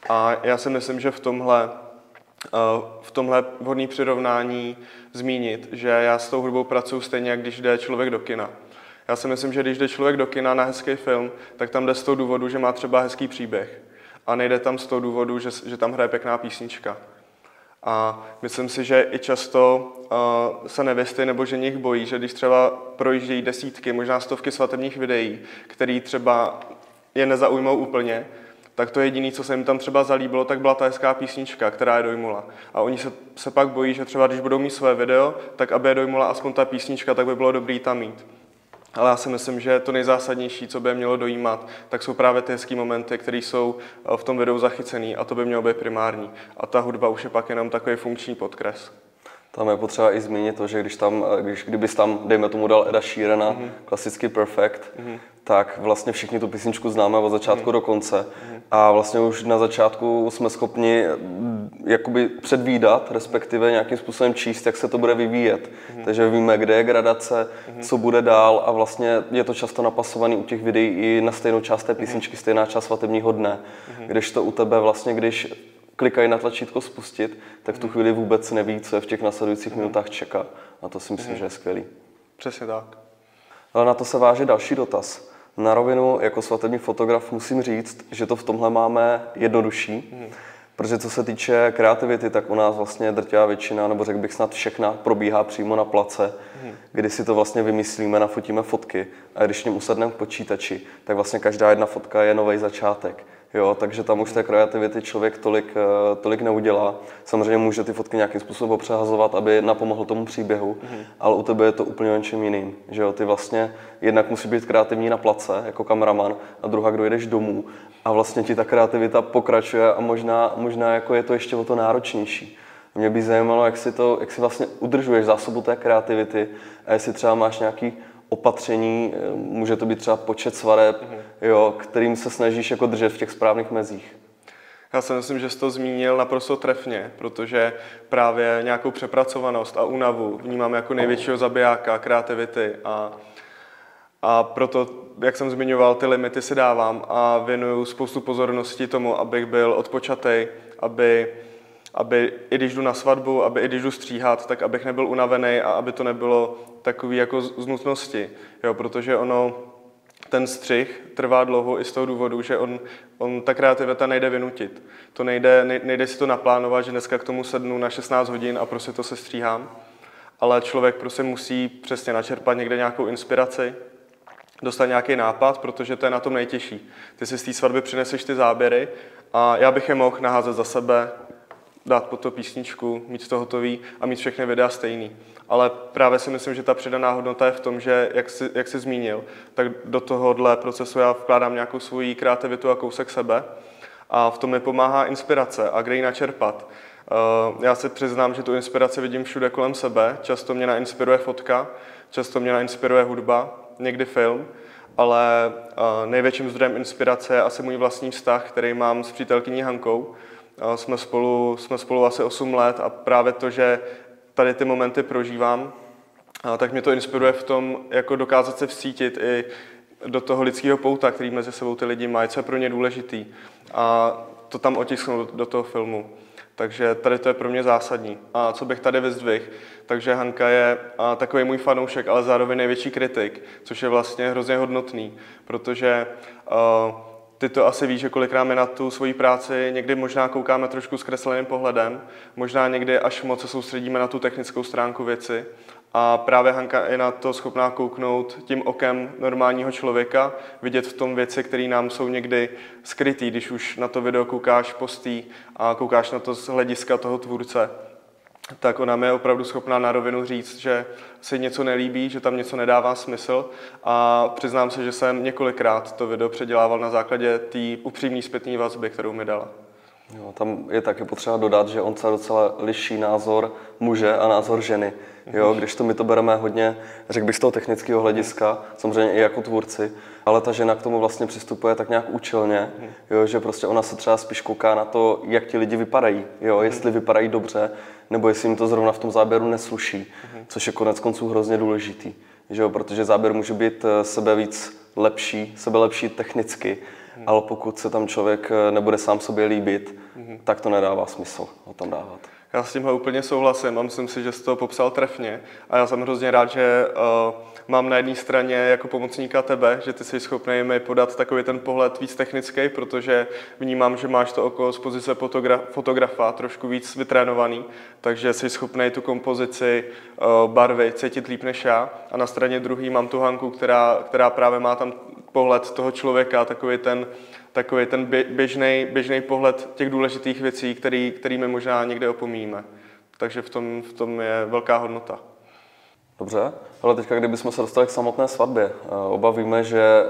S2: A já si myslím, že v tomhle eh, v tomhle vhodné přirovnání zmínit, že já s tou hudbou pracuji stejně, jak když jde člověk do kina. Já si myslím, že když jde člověk do kina na hezký film, tak tam jde z toho důvodu, že má třeba hezký příběh. A nejde tam z toho důvodu, že, že tam hraje pěkná písnička. A myslím si, že i často uh, se nevěsty nebo že nich bojí, že když třeba projíždějí desítky, možná stovky svatebních videí, které třeba je nezaujmou úplně, tak to jediné, co se jim tam třeba zalíbilo, tak byla ta hezká písnička, která je dojmula. A oni se, se pak bojí, že třeba když budou mít své video, tak aby je dojmula aspoň ta písnička, tak by bylo dobrý tam mít. Ale já si myslím, že to nejzásadnější, co by je mělo dojímat, tak jsou právě ty hezké momenty, které jsou eh, v tom videu zachycený a to by mělo být primární. A ta hudba už je pak jenom takový funkční podkres.
S1: Tam je potřeba i zmínit to, že když tam, eh, když, kdybys tam, dejme tomu, dal Eda Sheerana, mm-hmm. klasický Perfect, mm-hmm. tak vlastně všichni tu písničku známe od začátku mm-hmm. do konce. Mm-hmm. A vlastně už na začátku jsme schopni jakoby předvídat, respektive nějakým způsobem číst, jak se to bude vyvíjet. Mm-hmm. Takže víme, kde je gradace, mm-hmm. co bude dál a vlastně je to často napasovaný u těch videí i na stejnou část té písničky, mm-hmm. stejná část svatebního dne. Mm-hmm. Když to u tebe vlastně, když klikají na tlačítko spustit, tak v tu chvíli vůbec neví, co je v těch následujících minutách čeká. A to si myslím, že je skvělý.
S2: Přesně tak.
S1: Ale na to se váže další dotaz. Na rovinu jako svatební fotograf musím říct, že to v tomhle máme jednodušší, protože co se týče kreativity, tak u nás vlastně drtivá většina, nebo řekl bych snad všechna, probíhá přímo na place, mm. kdy si to vlastně vymyslíme, nafotíme fotky a když ním usadneme k počítači, tak vlastně každá jedna fotka je nový začátek. Jo, takže tam už té kreativity člověk tolik, eh, tolik neudělá. Samozřejmě může ty fotky nějakým způsobem přehazovat, aby napomohl tomu příběhu, mm-hmm. ale u tebe je to úplně něčím jiným. Že jo, ty vlastně jednak musí být kreativní na place jako kameraman a druhá, kdo jdeš domů a vlastně ti ta kreativita pokračuje a možná, možná jako je to ještě o to náročnější. Mě by zajímalo, jak si, to, jak si vlastně udržuješ zásobu té kreativity a jestli třeba máš nějaký opatření, eh, může to být třeba počet svareb, mm-hmm. jo, kterým se snažíš jako držet v těch správných mezích.
S2: Já si myslím, že jsi to zmínil naprosto trefně, protože právě nějakou přepracovanost a únavu vnímám jako největšího zabijáka kreativity a, a proto, jak jsem zmiňoval, ty limity si dávám a věnuju spoustu pozornosti tomu, abych byl odpočatý, aby aby i když jdu na svatbu, aby i když jdu stříhat, tak abych nebyl unavený a aby to nebylo takový jako z nutnosti, jo, protože ono, ten střih trvá dlouho i z toho důvodu, že on, on ta kreativita nejde vynutit. To nejde, nejde si to naplánovat, že dneska k tomu sednu na 16 hodin a prostě to se stříhám, ale člověk prostě musí přesně načerpat někde nějakou inspiraci, dostat nějaký nápad, protože to je na tom nejtěžší. Ty si z té svatby přineseš ty záběry a já bych je mohl naházet za sebe, dát po to písničku, mít to hotový a mít všechny videa stejný. Ale právě si myslím, že ta přidaná hodnota je v tom, že, jak jsi, jak jsi zmínil, tak do tohohle procesu já vkládám nějakou svoji kreativitu a kousek sebe a v tom mi pomáhá inspirace a kde ji načerpat. Eh, já se přiznám, že tu inspiraci vidím všude kolem sebe. Často mě nainspiruje fotka, často mě nainspiruje hudba, někdy film, ale eh, největším zdrojem inspirace je asi můj vlastní vztah, který mám s přítelkyní Hankou, jsme spolu, jsme spolu asi 8 let a právě to, že tady ty momenty prožívám, tak mě to inspiruje v tom, jako dokázat se vcítit i do toho lidského pouta, který mezi sebou ty lidi mají, co je pro ně důležitý. A to tam otisknout do, toho filmu. Takže tady to je pro mě zásadní. A co bych tady vyzdvihl, takže Hanka je takový můj fanoušek, ale zároveň největší kritik, což je vlastně hrozně hodnotný, protože uh, ty to asi víš, že kolikrát my na tu svoji práci někdy možná koukáme trošku zkresleným pohledem, možná někdy až moc se soustředíme na tu technickou stránku věci. A právě Hanka je na to schopná kouknout tím okem normálního člověka, vidět v tom věci, které nám jsou někdy skrytý, když už na to video koukáš postý a koukáš na to z hlediska toho tvůrce tak ona mi je opravdu schopná na rovinu říct, že se něco nelíbí, že tam něco nedává smysl a přiznám se, že jsem několikrát to video předělával na základě té upřímné zpětné vazby, kterou mi dala.
S1: Jo, tam je taky potřeba dodat, že on se docela liší názor muže a názor ženy. Jo, když to my to bereme hodně, řekl bych z toho technického hlediska, samozřejmě i jako tvůrci, ale ta žena k tomu vlastně přistupuje tak nějak účelně, jo, že prostě ona se třeba spíš kouká na to, jak ti lidi vypadají, jo, jestli vypadají dobře, nebo jestli jim to zrovna v tom záběru nesluší, což je konec konců hrozně důležitý, že jo, protože záběr může být eh, sebe víc lepší, sebe lepší technicky, ale pokud se tam člověk eh, nebude sám sobě líbit, tak to nedává smysl ho tam dávat.
S2: Já s tímhle úplně souhlasím a myslím si, že jsi to popsal trefně. A já jsem hrozně rád, že uh, mám na jedné straně jako pomocníka tebe, že ty jsi schopný mi podat takový ten pohled víc technický, protože vnímám, že máš to oko z pozice fotogra- fotografa trošku víc vytrénovaný, takže jsi schopný tu kompozici, uh, barvy cítit líp než já. A na straně druhý mám tu Hanku, která, která právě má tam pohled toho člověka, takový ten takový ten běžný, běžný pohled těch důležitých věcí, který, kterými možná někde opomíjíme. Takže v tom, v tom je velká hodnota.
S1: Dobře, ale teďka kdybychom se dostali k samotné svatbě. Eh, oba víme, že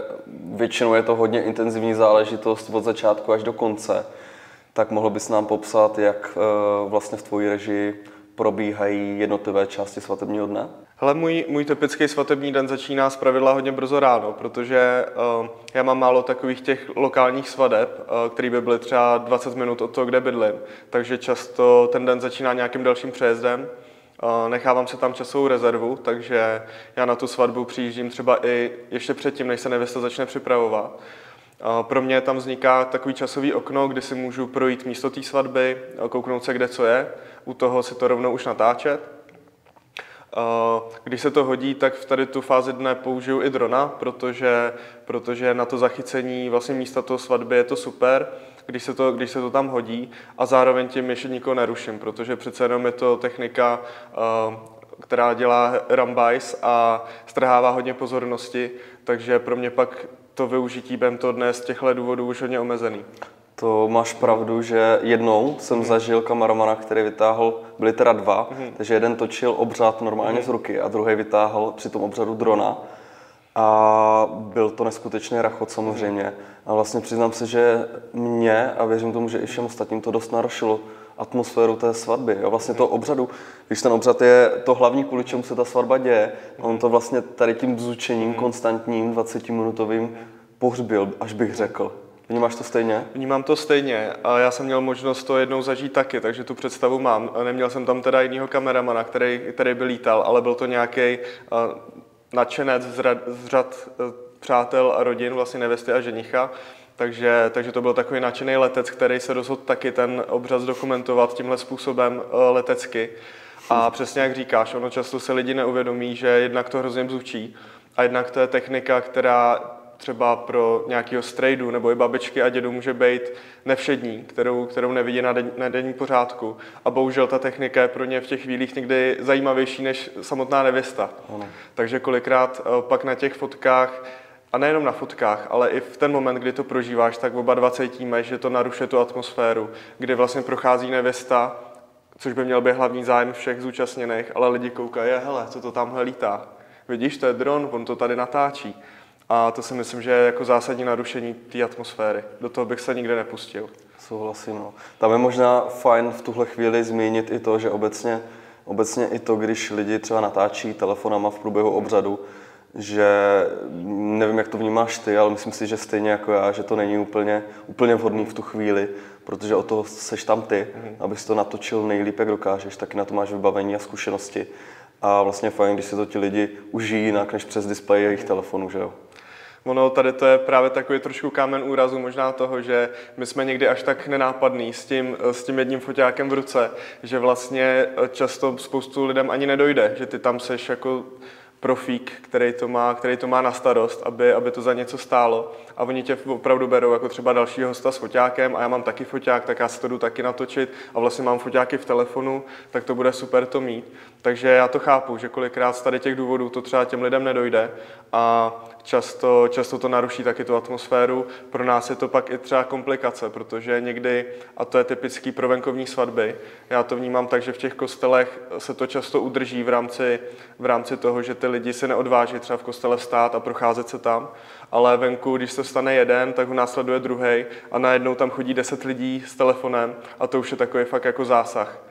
S1: většinou je to hodně intenzivní záležitost od začátku až do konce. Tak mohl bys nám popsat, jak eh, vlastně v tvojí režii probíhají jednotlivé části svatebního dne?
S2: Hele, můj, můj typický svatební den začíná z pravidla hodně brzo ráno, protože uh, já mám málo takových těch lokálních svadeb, uh, které by byly třeba 20 minut od toho, kde bydlím. Takže často ten den začíná nějakým dalším přejezdem. Uh, nechávám se tam časovou rezervu, takže já na tu svatbu přijíždím třeba i ještě předtím, než se nevěsta začne připravovat. Uh, pro mě tam vzniká takový časový okno, kdy si můžu projít místo té svatby, kouknout se, kde co je, u toho si to rovnou už natáčet když se to hodí, tak v tady tu fázi dne použiju i drona, protože, protože na to zachycení vlastně místa toho svatby je to super, když se, to, když se to tam hodí a zároveň tím ještě nikoho neruším, protože přece jenom je to technika, která dělá rambajs a strhává hodně pozornosti, takže pro mě pak to využití během toho dne z těchto důvodů už hodně omezený.
S1: To máš pravdu, že jednou jsem mm. zažil kameramana, který vytáhl, byly teda dva, mm. takže jeden točil obřad normálně mm. z ruky a druhý vytáhl při tom obřadu drona. A byl to neskutečný rachot samozřejmě. A vlastně přiznám se, že mě a věřím tomu, že i všem ostatním to dost narušilo atmosféru té svatby. Jo? Vlastně to obřadu, když ten obřad je to hlavní, kvůli čemu se ta svatba děje, on to vlastně tady tím bzučením konstantním, 20-minutovým pohřbil, až bych řekl. Vnímáš to stejně?
S2: Vnímám to stejně a já jsem měl možnost to jednou zažít taky, takže tu představu mám. Neměl jsem tam teda jiného kameramana, který, který by lítal, ale byl to nějaký nadšenec z, rad, z řad uh, přátel a rodin, vlastně nevesty a ženicha. Takže, takže to byl takový nadšený letec, který se rozhodl taky ten obřad dokumentovat tímhle způsobem uh, letecky. A přesně jak říkáš, ono často se lidi neuvědomí, že jednak to hrozně bzučí a jednak to je technika, která třeba pro nějakého strejdu nebo i babičky a dědu může být nevšední, kterou, kterou nevidí na, den, na denní pořádku. A bohužel ta technika je pro ně v těch chvílích někdy zajímavější než samotná nevěsta. Ano. Takže kolikrát eh, pak na těch fotkách a nejenom na fotkách, ale i v ten moment, kdy to prožíváš, tak oba dva cítíme, že to narušuje tu atmosféru, kdy vlastně prochází nevěsta, což by měl být hlavní zájem všech zúčastněných, ale lidi koukají, hele, co to tamhle lítá. Vidíš, to je dron, on to tady natáčí. A to si myslím, že je jako zásadní narušení té atmosféry. Do toho bych se nikdy nepustil.
S1: Souhlasím. No. Tam je možná fajn v tuhle chvíli zmínit i to, že obecně, obecně i to, když lidi třeba natáčí telefonama v průběhu obřadu, že nevím, jak to vnímáš ty, ale myslím si, že stejně jako já, že to není úplně, úplně vhodný v tu chvíli, protože o toho seš tam ty, mm. abys to natočil nejlíp, jak dokážeš, taky na to máš vybavení a zkušenosti. A vlastně fajn, když si to ti lidi užijí jinak, než přes displej jejich telefonů, že jo?
S2: Ono tady to je právě takový trošku kámen úrazu možná toho, že my jsme někdy až tak nenápadný s tím, s tím jedním foťákem v ruce, že vlastně často spoustu lidem ani nedojde, že ty tam seš jako profík, který to má, který to má na starost, aby, aby to za něco stálo. A oni tě opravdu berou jako třeba dalšího hosta s foťákem a já mám taky foťák, tak já si to jdu taky natočit a vlastně mám foťáky v telefonu, tak to bude super to mít. Takže já to chápu, že kolikrát z tady těch důvodů to třeba těm lidem nedojde a často, často to naruší taky tu atmosféru. Pro nás je to pak i třeba komplikace, protože někdy, a to je typický pro venkovní svatby, já to vnímám tak, že v těch kostelech se to často udrží v rámci, v rámci toho, že ty lidi se neodváží třeba v kostele stát a procházet se tam, ale venku, když se stane jeden, tak ho následuje druhý a najednou tam chodí deset lidí s telefonem a to už je takový fakt jako zásah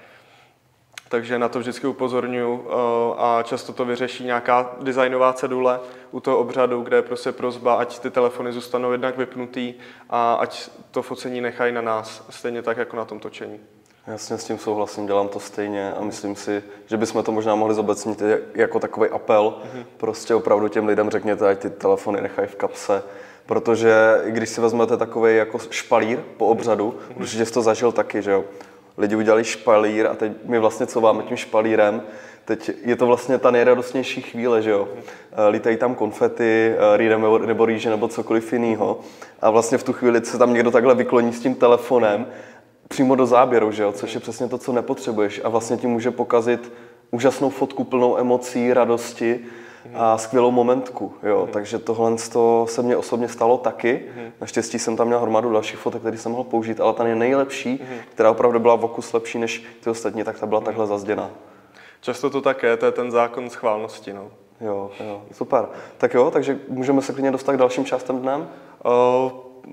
S2: takže na to vždycky upozorňuji eh, a často to vyřeší nějaká designová cedule u toho obřadu, kde je prostě prozba, ať ty telefony zůstanou jednak vypnutý a ať to focení nechají na nás, stejně tak jako na tom točení.
S1: Jasně s tím souhlasím, dělám to stejně a myslím si, že bychom to možná mohli zobecnit jako takový apel. Mm-hmm. Prostě opravdu těm lidem řekněte, ať ty telefony nechají v kapse, protože i když si vezmete takový jako špalír po obřadu, mm-hmm. určitě jsi to zažil taky, že jo, lidi udělali špalír a teď my vlastně co máme tím špalírem, teď je to vlastně ta nejradostnější chvíle, že jo. Eh, lítají tam konfety, eh, rýže nebo, nebo rýže nebo cokoliv jiného. A vlastně v tu chvíli se tam někdo takhle vykloní s tím telefonem přímo do záběru, že jo, což je přesně to, co nepotřebuješ. A vlastně ti může pokazit úžasnou fotku plnou emocí, radosti a skvělou momentku. Jo. Mm. Takže tohle se mně osobně stalo taky. Mm. Naštěstí jsem tam měl hromadu dalších fotek, které jsem mohl použít, ale ta je nejlepší, mm. která opravdu byla v okus lepší než ty ostatní, tak ta byla mm. takhle zazděná.
S2: Často to také, to je ten zákon schválnosti. No.
S1: Jo, jo, super. Tak jo, takže můžeme se klidně dostat k dalším částem dnem?
S2: Uh,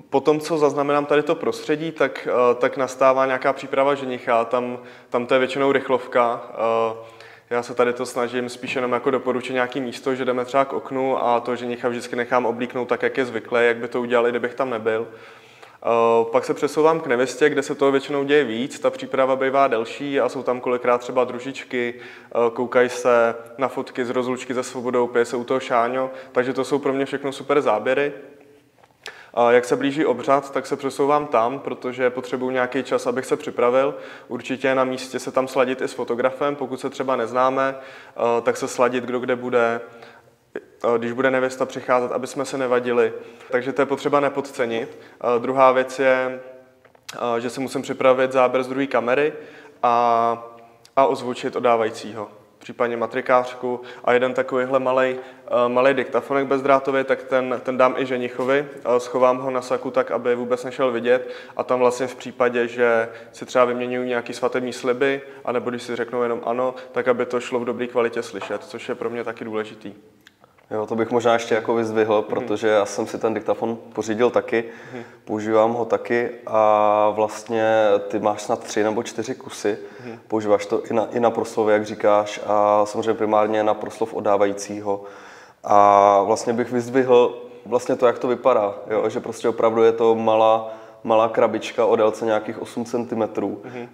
S2: po tom, co zaznamenám tady to prostředí, tak, uh, tak nastává nějaká příprava ženicha, tam, tam to je většinou rychlovka. Uh, já se tady to snažím spíš jenom jako doporučit nějaký místo, že jdeme třeba k oknu a to ženicha vždycky nechám oblíknout tak, jak je zvyklé, jak by to udělali, kdybych tam nebyl. Eh, pak se přesouvám k nevěstě, kde se toho většinou děje víc, ta příprava bývá delší a jsou tam kolikrát třeba družičky, eh, koukají se na fotky z rozlučky ze svobodou, pije se u toho šáňo, takže to jsou pro mě všechno super záběry. Jak se blíží obřad, tak se přesouvám tam, protože potřebuji nějaký čas, abych se připravil. Určitě na místě se tam sladit i s fotografem, pokud se třeba neznáme, eh, tak se sladit, kdo kde bude, eh, když bude nevěsta přicházet, aby jsme se nevadili. Takže to je potřeba nepodcenit. Eh, druhá věc je, že se musím připravit záběr z druhé kamery a, a ozvučit odávajícího případně matrikářku a jeden takovýhle malý eh, malý diktafonek bezdrátový, tak ten, ten dám i ženichovi, schovám ho na saku tak, aby vůbec nešel vidět a tam vlastně v případě, že si třeba vyměňují nějaký svatební sliby, anebo když si řeknou jenom ano, tak aby to šlo v dobré kvalitě slyšet, což je pro mě taky důležitý.
S1: Jo, to bych možná ještě jako vyzdvihl, protože já jsem si ten diktafon pořídil taky, mm. používám ho taky a vlastně ty máš snad tři nebo čtyři kusy, mm. používáš to i na, i na proslovy, jak říkáš, a samozřejmě primárně na proslov odávajícího. A vlastně bych vyzdvihl vlastně to, jak to vypadá, jo, že prostě opravdu je to malá, malá krabička o délce nějakých 8 cm. Mm-hmm.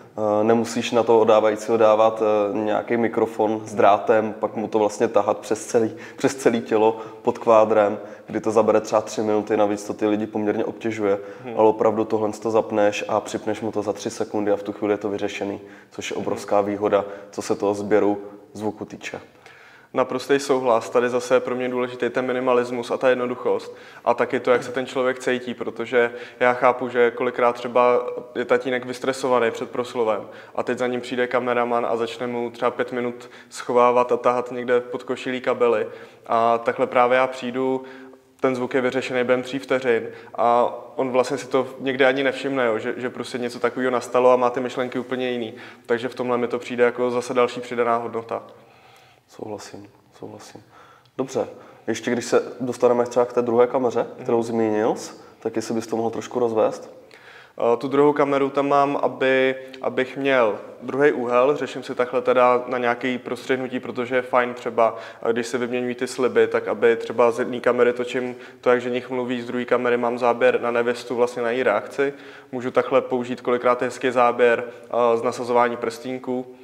S1: Nemusíš na to odávajícího dávat eh, nějaký mikrofon s drátem, pak mu to vlastně tahat přes celý, přes celý tělo pod kvádrem, kdy to zabere třeba 3 minuty, navíc to ty lidi poměrně obtěžuje, mm-hmm. ale opravdu tohle to zapneš a připneš mu to za 3 sekundy a v tu chvíli je to vyřešený, což je obrovská výhoda, co se toho sběru zvuku týče
S2: naprostý souhlas. Tady zase je pro mě důležitý ten minimalismus a ta jednoduchost. A taky to, jak se ten člověk cítí, protože já chápu, že kolikrát třeba je tatínek vystresovaný před proslovem a teď za ním přijde kameraman a začne mu třeba pět minut schovávat a tahat někde pod košilí kabely. A takhle právě já přijdu, ten zvuk je vyřešený během tří vteřin a on vlastně si to někde ani nevšimne, jo, že, že prostě něco takového nastalo a má ty myšlenky úplně jiný. Takže v tomhle mi to přijde jako zase další přidaná hodnota.
S1: Souhlasím, souhlasím. Dobře, ještě když se dostaneme třeba k té druhé kameře, kterou mm-hmm. zmínil, tak jestli bys to mohl trošku rozvést?
S2: Eh, tu druhou kameru tam mám, aby, abych měl druhý úhel, řeším si takhle teda na nějaký prostřednutí, protože je fajn třeba, eh, když se vyměňují ty sliby, tak aby třeba z jedné kamery točím to, jak ženich mluví, z druhé kamery mám záběr na nevěstu, vlastně na její reakci. Můžu takhle použít kolikrát hezký záběr eh, z nasazování prstínků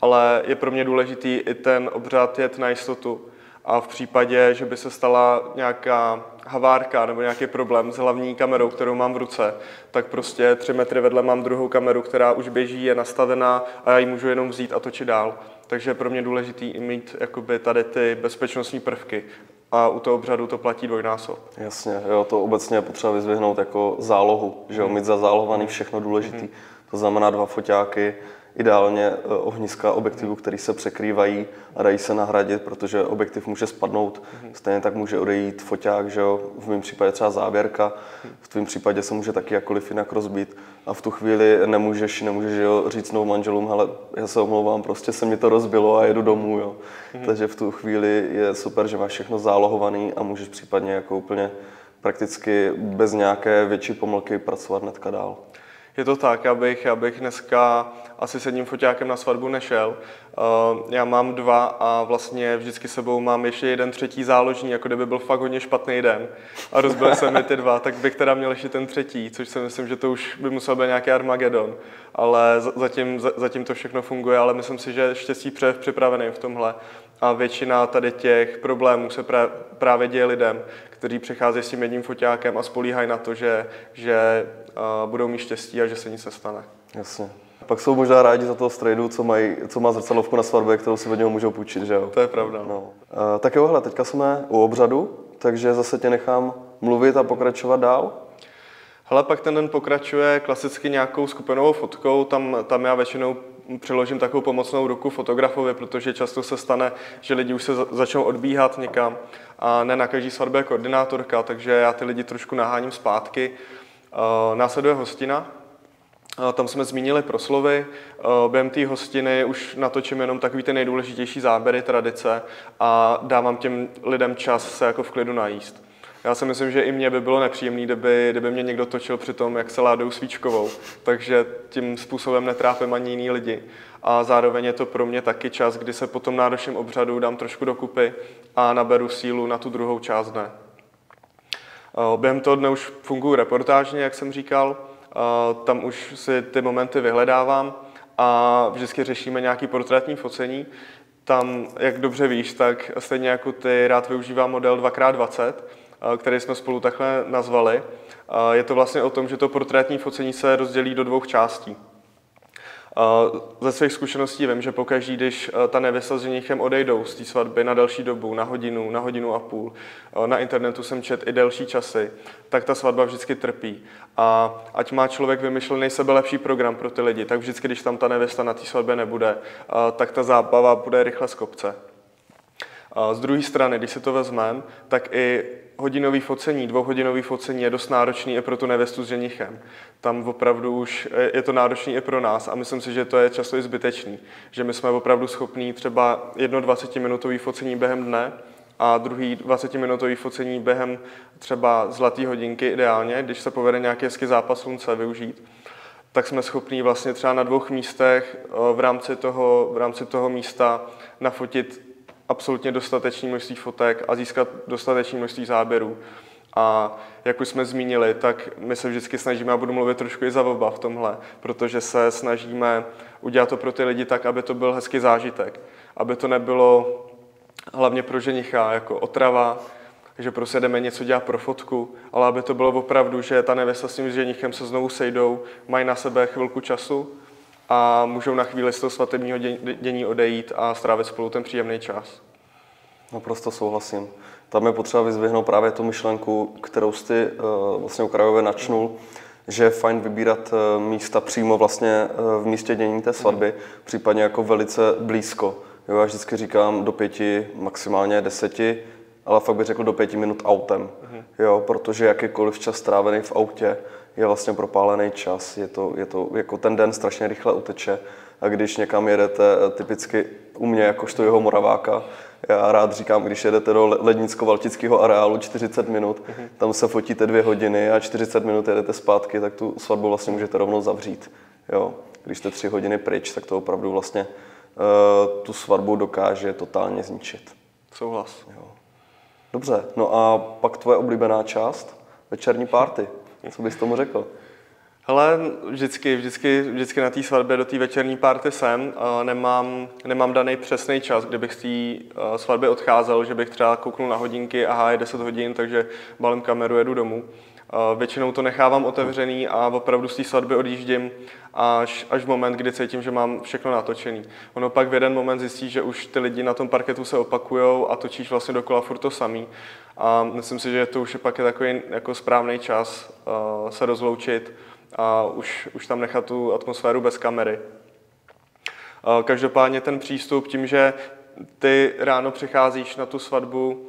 S2: ale je pro mě důležitý i ten obřad jet na jistotu. A v případě, že by se stala nějaká havárka nebo nějaký problém s hlavní kamerou, kterou mám v ruce, tak prostě tři metry vedle mám druhou kameru, která už běží, je nastavená a já ji můžu jenom vzít a točit dál. Takže je pro mě důležitý i mít jakoby tady ty bezpečnostní prvky a u toho obřadu to platí dvojnásob.
S1: Jasně, jo, to obecně je potřeba vyzvihnout jako zálohu, že jo, mít zazálohovaný všechno důležitý. To znamená dva foťáky, ideálně eh, ohniska objektivů, které se překrývají a dají se nahradit, protože objektiv může spadnout. Stejně tak může odejít foťák, že jo? v mém případě třeba záběrka, v tvém případě se může taky jakkoliv jinak rozbít a v tu chvíli nemůžeš, nemůžeš že jo, říctnou manželům, hele, já se omlouvám, prostě se mi to rozbilo a jedu domů. Jo? Takže v tu chvíli je super, že máš všechno zálohovaný a můžeš případně jako úplně prakticky bez nějaké větší pomlky pracovat hnedka dál.
S2: Je to tak, abych, abych dneska asi s jedním foťákem na svatbu nešel. Uh, já mám dva a vlastně vždycky sebou mám ještě jeden třetí záložní, jako kdyby byl fakt hodně špatný den. A rozbil se mi ty dva, tak bych teda měl ještě ten třetí, což si myslím, že to už by musel být nějaký Armagedon. Ale zatím, zatím to všechno funguje, ale myslím si, že štěstí pře připravený v tomhle. A většina tady těch problémů se právě děje lidem, kteří přicházejí s tím jedním foťákem a spolíhají na to, že, že uh, budou mít štěstí a že se nic nestane.
S1: Jasně. Pak jsou možná rádi za toho strejdu, co, mají, co má zrcadlovku na svatbě, kterou si od něho můžou půjčit, že jo?
S2: To je pravda. No.
S1: Uh, tak jo, hele, teďka jsme u obřadu, takže zase tě nechám mluvit a pokračovat dál.
S2: Hele, pak ten den pokračuje klasicky nějakou skupinovou fotkou, tam, tam já většinou přiložím takovou pomocnou ruku fotografovi, protože často se stane, že lidi už se začnou odbíhat někam a ne na každý svatbě je koordinátorka, takže já ty lidi trošku naháním zpátky. Následuje hostina, tam jsme zmínili proslovy. Během té hostiny už natočím jenom takový ty nejdůležitější záběry, tradice a dávám těm lidem čas se jako v klidu najíst. Já si myslím, že i mě by bylo nepříjemné, kdyby, kdyby mě někdo točil při tom, jak se ládou svíčkovou. Takže tím způsobem netrápím ani jiný lidi. A zároveň je to pro mě taky čas, kdy se po tom náročném obřadu dám trošku dokupy a naberu sílu na tu druhou část dne. Během toho dne už funguji reportážně, jak jsem říkal. Tam už si ty momenty vyhledávám a vždycky řešíme nějaký portrétní focení. Tam, jak dobře víš, tak stejně jako ty rád využívám model 2x20, který jsme spolu takhle nazvali. Je to vlastně o tom, že to portrétní focení se rozdělí do dvou částí. Ze svých zkušeností vím, že pokaždý, když ta nevěsta s ženichem odejdou z té svatby na další dobu, na hodinu, na hodinu a půl, na internetu jsem čet i delší časy, tak ta svatba vždycky trpí. A ať má člověk vymyšlený lepší program pro ty lidi, tak vždycky, když tam ta nevěsta na té svatbě nebude, tak ta zábava bude rychle z kopce. Z druhé strany, když si to vezmeme, tak i hodinový focení, dvouhodinový focení je dost náročný i pro tu nevestu s ženichem. Tam opravdu už je to náročný i pro nás a myslím si, že to je často i zbytečný. Že my jsme opravdu schopní třeba jedno 20-minutový focení během dne a druhý 20-minutový focení během třeba zlatý hodinky ideálně, když se povede nějaký hezký zápas slunce využít tak jsme schopni vlastně třeba na dvou místech eh, v rámci toho, v rámci toho místa nafotit absolutně dostatečné množství fotek a získat dostatečné množství záběrů. A jak už jsme zmínili, tak my se vždycky snažíme, a budu mluvit trošku i za oba v tomhle, protože se snažíme udělat to pro ty lidi tak, aby to byl hezký zážitek. Aby to nebylo hlavně pro ženicha jako otrava, že prostě jdeme něco dělat pro fotku, ale aby to bylo opravdu, že ta nevěsta s tím ženichem se znovu sejdou, mají na sebe chvilku času a můžou na chvíli z toho svatebního dění odejít a strávit spolu ten příjemný čas.
S1: Naprosto souhlasím. Tam je potřeba vyzvihnout právě tu myšlenku, kterou jsi uh, vlastně u Krajové načnul, že je fajn vybírat uh, místa přímo vlastně uh, v místě dění té svatby, mm. případně jako velice blízko. Jo, já vždycky říkám do pěti, maximálně deseti, ale fakt bych řekl do pěti minut autem. Mm. Jo, protože jakýkoliv čas strávený v autě je vlastně propálený čas, je to, je to, jako ten den strašně rychle uteče a když někam jedete, eh, typicky u mě, jakožto jeho moraváka, já rád říkám, když jedete do lednicko-valtického areálu 40 minut, mm-hmm. tam se fotíte dvě hodiny a 40 minut jedete zpátky, tak tu svatbu vlastně můžete rovnou zavřít. Jo. Když jste tři hodiny pryč, tak to opravdu vlastně uh, tu svatbu dokáže totálně zničit.
S2: Souhlas.
S1: Jo. Dobře, no a pak tvoje oblíbená část, večerní párty. Co bys tomu řekl?
S2: Hele, vždycky, vždycky, vždycky na té svatbě do té večerní party jsem. Nemám, nemám daný přesný čas, kdybych z té svatby odcházel, že bych třeba kouknul na hodinky, aha, je 10 hodin, takže balím kameru, jedu domů. Většinou to nechávám otevřený a opravdu z té svatby odjíždím až, až v moment, kdy cítím, že mám všechno natočený. Ono pak v jeden moment zjistí, že už ty lidi na tom parketu se opakujou a točíš vlastně dokola furt to samý. A myslím si, že to už je pak takový jako správný čas uh, se rozloučit a už, už tam nechat tu atmosféru bez kamery. Uh, každopádně ten přístup tím, že ty ráno přicházíš na tu svatbu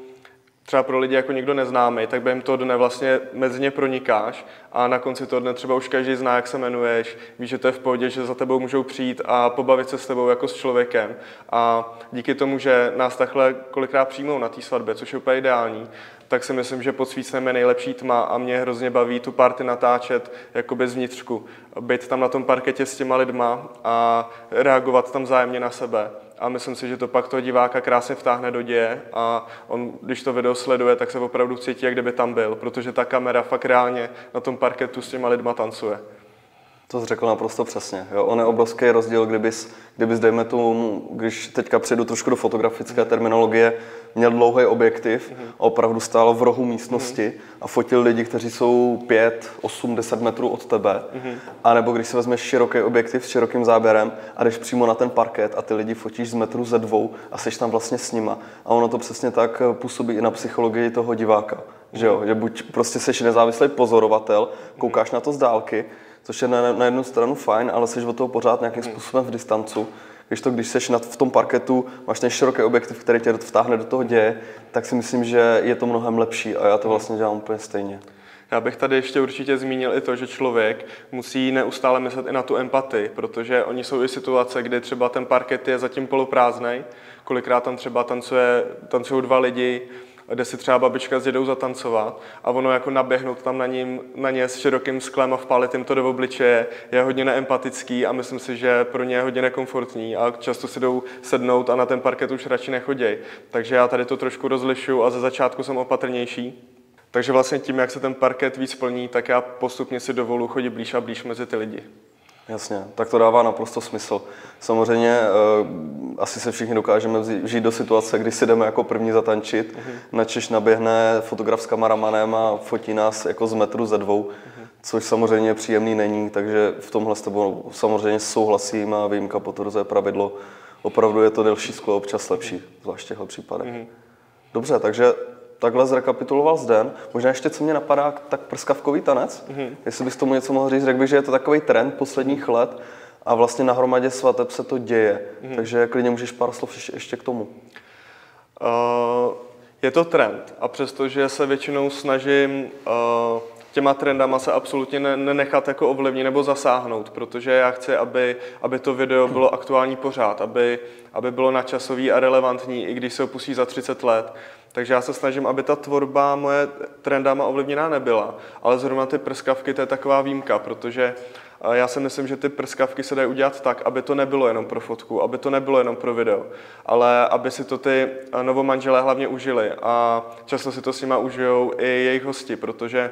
S2: třeba pro lidi jako někdo neznámý, tak během toho dne vlastně mezi ně pronikáš a na konci toho dne třeba už každý zná, jak se jmenuješ, víš, že to je v pohodě, že za tebou můžou přijít a pobavit se s tebou jako s člověkem. A díky tomu, že nás takhle kolikrát přijmou na té svatbě, což je úplně ideální, tak si myslím, že pod svícnem je nejlepší tma a mě hrozně baví tu party natáčet jako bez vnitřku. Být tam na tom parketě s těma lidma a reagovat tam zájemně na sebe a myslím si, že to pak toho diváka krásně vtáhne do děje a on, když to video sleduje, tak se opravdu cítí, jak kdyby tam byl, protože ta kamera fakt reálně na tom parketu s těma lidma tancuje.
S1: To jsi řekl naprosto přesně. Jo? On je obrovský rozdíl, kdybys, kdybys, dejme tomu, když teďka přijdu trošku do fotografické terminologie, měl dlouhý objektiv a opravdu stál v rohu místnosti a fotil lidi, kteří jsou 5, 8, 10 metrů od tebe. A nebo když si vezmeš široký objektiv s širokým záběrem a jdeš přímo na ten parket a ty lidi fotíš z metru ze dvou a seš tam vlastně s nima. A ono to přesně tak působí i na psychologii toho diváka. Že, jo? že buď prostě seš nezávislý pozorovatel, koukáš na to z dálky, což je na, na jednu stranu fajn, ale jsi od toho pořád nějakým hmm. způsobem v distancu. Když to, když seš v tom parketu, máš ten široký objektiv, který tě vtáhne do toho děje, tak si myslím, že je to mnohem lepší a já to vlastně dělám úplně stejně.
S2: Já bych tady ještě určitě zmínil i to, že člověk musí neustále myslet i na tu empatii, protože oni jsou i situace, kdy třeba ten parket je zatím poloprázdný, kolikrát tam třeba tancuje, tancují dva lidi, jde si třeba babička s dědou zatancovat a ono jako naběhnout tam na, ním, na ně s širokým sklem a vpálit jim to do obličeje je hodně neempatický a myslím si, že pro ně je hodně nekomfortní a často si jdou sednout a na ten parket už radši nechoděj. Takže já tady to trošku rozlišu a ze začátku jsem opatrnější. Takže vlastně tím, jak se ten parket víc plní, tak já postupně si dovolu chodit blíž a blíž mezi ty lidi.
S1: Jasně, tak to dává naprosto smysl. Samozřejmě uh, asi se všichni dokážeme žít do situace, kdy si jdeme jako první zatančit, uh-huh. načež naběhne fotograf s kameramanem a fotí nás jako z metru ze dvou, uh-huh. což samozřejmě příjemný není, takže v tomhle s tebou samozřejmě souhlasím a výjimka potvrzuje pravidlo. Opravdu je to delší sklo občas lepší, uh-huh. zvlášť v těchto případech. Uh-huh. Dobře, takže takhle zrekapituloval Zden. Možná ještě, co mě napadá, tak prskavkový tanec. Mm-hmm. Jestli bys tomu něco mohl říct, řekl bych, že je to takový trend posledních let a vlastně na hromadě svateb se to děje. Mm-hmm. Takže klidně můžeš pár slov ještě, ještě k tomu.
S2: Uh, je to trend a přestože se většinou snažím uh, těma trendama se absolutně nenechat jako ovlivnit nebo zasáhnout, protože já chci, aby, aby to video bylo aktuální pořád, aby, aby bylo načasový a relevantní, i když se opustí za 30 let. Takže já se snažím, aby ta tvorba moje trendama ovlivněná nebyla. Ale zrovna ty prskavky, to je taková výjimka, protože eh, já si myslím, že ty prskavky se dají udělat tak, aby to nebylo jenom pro fotku, aby to nebylo jenom pro video, ale aby si to ty eh, novomanželé hlavně užili a často si to s nima užijou i jejich hosti, protože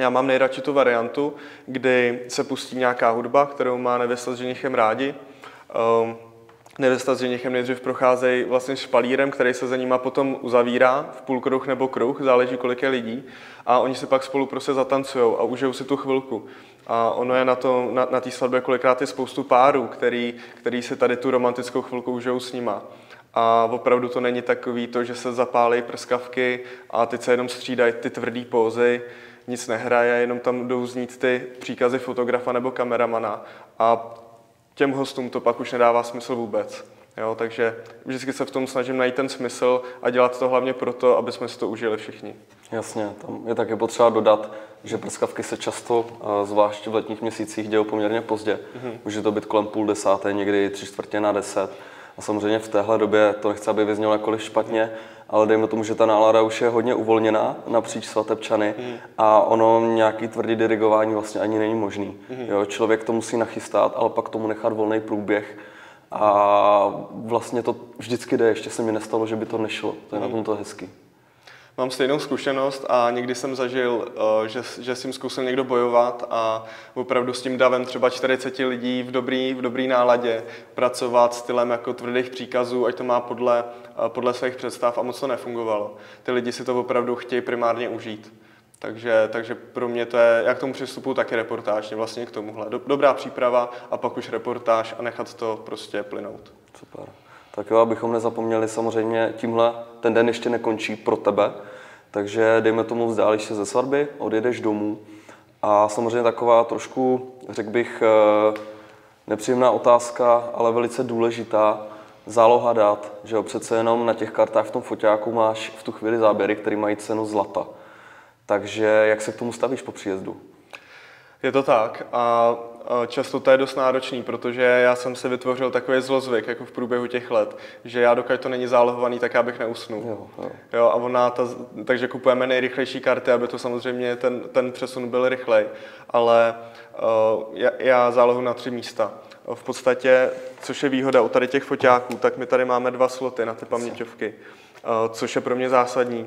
S2: já mám nejradši tu variantu, kdy se pustí nějaká hudba, kterou má nevěsta s ženichem rádi. Um, Nevěsta s ženichem nejdřív procházejí vlastně špalírem, který se za nima potom uzavírá v půl kruh nebo kruh, záleží kolik je lidí. A oni se pak spolu prostě zatancují a užijou si tu chvilku. A ono je na, to, na, na té svatbě kolikrát je spoustu párů, který, který si tady tu romantickou chvilku užijou s nima. A opravdu to není takový to, že se zapálí prskavky a teď se jenom střídají ty tvrdé pózy, nic nehraje, jenom tam jdou znít ty příkazy fotografa nebo kameramana. A těm hostům to pak už nedává smysl vůbec. Jo, takže vždycky se v tom snažím najít ten smysl a dělat to hlavně proto, aby jsme si to užili všichni.
S1: Jasně, tam je také potřeba dodat, že prskavky se často, zvlášť v letních měsících, dějou poměrně pozdě. Mm-hmm. Může to být kolem půl desáté, někdy tři čtvrtě na deset. A samozřejmě v téhle době to nechci, aby vyznělo jakkoliv špatně, ale dejme tomu, že ta nálada už je hodně uvolněná napříč svatebčany mm. a ono nějaký tvrdý dirigování vlastně ani není možný. Mm. Jo, člověk to musí nachystat, ale pak tomu nechat volný průběh a vlastně to vždycky jde, ještě se mi nestalo, že by to nešlo. To je mm. na tom to hezký.
S2: Mám stejnou zkušenost a někdy jsem zažil, eh, že, že tím zkusil někdo bojovat a opravdu s tím davem třeba 40 lidí v dobrý, v dobrý náladě pracovat stylem jako tvrdých příkazů, ať to má podle, eh, podle svých představ a moc to nefungovalo. Ty lidi si to opravdu chtějí primárně užít. Takže, takže pro mě to je, jak k tomu přistupu, taky reportáž, vlastně k tomuhle. Dobrá příprava a pak už reportáž a nechat to prostě plynout.
S1: Super. Tak jo, abychom nezapomněli, samozřejmě tímhle ten den ještě nekončí pro tebe, takže dejme tomu vzdálíš se ze svatby, odjedeš domů a samozřejmě taková trošku, řekl bych, eh, nepříjemná otázka, ale velice důležitá, záloha dát, že jo, přece jenom na těch kartách v tom foťáku máš v tu chvíli záběry, které mají cenu zlata. Takže jak se k tomu stavíš po příjezdu?
S2: Je to tak a často to je dost náročný, protože já jsem si vytvořil takový zlozvyk jako v průběhu těch let, že já dokud to není zálohovaný, tak já bych neusnul. Jo, jo. jo a ona ta, takže kupujeme nejrychlejší karty, aby to samozřejmě ten, ten přesun byl rychlej, ale uh, já, já zálohu na tři místa. V podstatě, což je výhoda u tady těch foťáků, tak my tady máme dva sloty na ty paměťovky, uh, což je pro mě zásadní.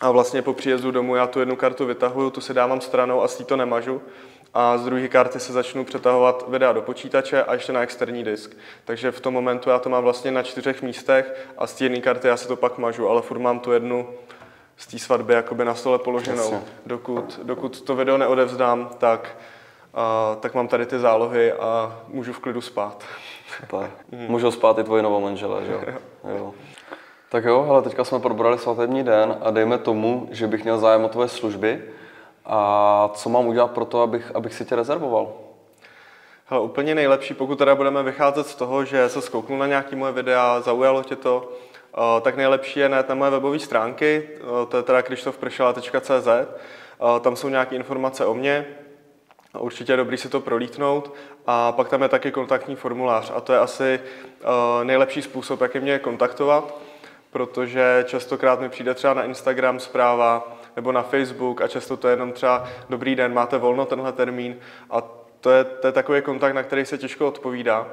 S2: A vlastně po příjezdu domů já tu jednu kartu vytahuju, tu si dávám stranou a s to nemažu. A z druhé karty se začnu přetahovat videa do počítače a ještě na externí disk. Takže v tom momentu já to mám vlastně na čtyřech místech a z té jedné karty já si to pak mažu, ale furt mám tu jednu z té svatby jakoby na stole položenou. Dokud, dokud to video neodevzdám, tak, a, tak mám tady ty zálohy a můžu v klidu spát.
S1: Super. Můžou spát i tvoje novou manžele, že jo? jo. Tak jo, ale teďka jsme probrali svatební den a dejme tomu, že bych měl zájem o tvoje služby. A co mám udělat pro to, abych, abych si tě rezervoval?
S2: Hele, úplně nejlepší, pokud teda budeme vycházet z toho, že se zkouknul na nějaký moje videa, zaujalo tě to, eh, tak nejlepší je najít na moje webové stránky, eh, to je teda krištofpršela.cz, eh, tam jsou nějaké informace o mně, Určitě je dobrý si to prolítnout. A pak tam je taky kontaktní formulář. A to je asi nejlepší způsob, jak je mě kontaktovat protože častokrát mi přijde třeba na Instagram zpráva nebo na Facebook a často to je jenom třeba dobrý den, máte volno tenhle termín a to je, to je takový kontakt, na který se těžko odpovídá.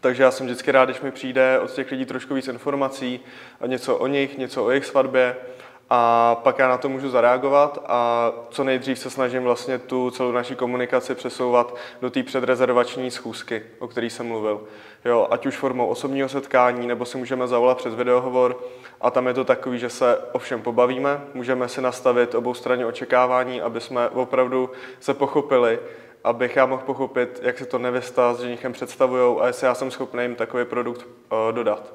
S2: Takže já jsem vždycky rád, když mi přijde od těch lidí trošku víc informací, něco o nich, něco o jejich svatbě a pak já na to můžu zareagovat a co nejdřív se snažím vlastně tu celou naší komunikaci přesouvat do té předrezervační schůzky, o které jsem mluvil. Jo, ať už formou osobního setkání, nebo si můžeme zavolat přes videohovor a tam je to takový, že se ovšem pobavíme, můžeme si nastavit obou straně očekávání, aby jsme opravdu se pochopili, abych já mohl pochopit, jak se to nevěsta s ženichem představují a jestli já jsem schopný jim takový produkt uh, dodat.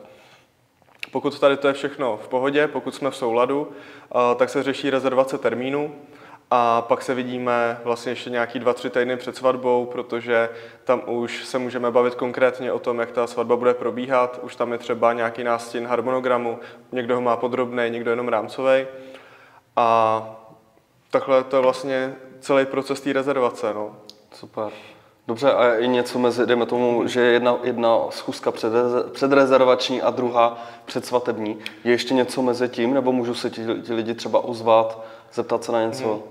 S2: Pokud tady to je všechno v pohodě, pokud jsme v souladu, eh, tak se řeší rezervace termínu a pak se vidíme vlastně ještě nějaký dva, tři týdny před svatbou, protože tam už se můžeme bavit konkrétně o tom, jak ta svatba bude probíhat. Už tam je třeba nějaký nástin harmonogramu, někdo ho má podrobný, někdo jenom rámcový. A takhle to je vlastně celý proces té rezervace. No.
S1: Super. Dobře, a je něco mezi, dejme tomu, že jedna, jedna schůzka před, předrezervační a druhá předsvatební. Je ještě něco mezi tím, nebo můžu se ti, ti lidi třeba ozvat, zeptat se na něco?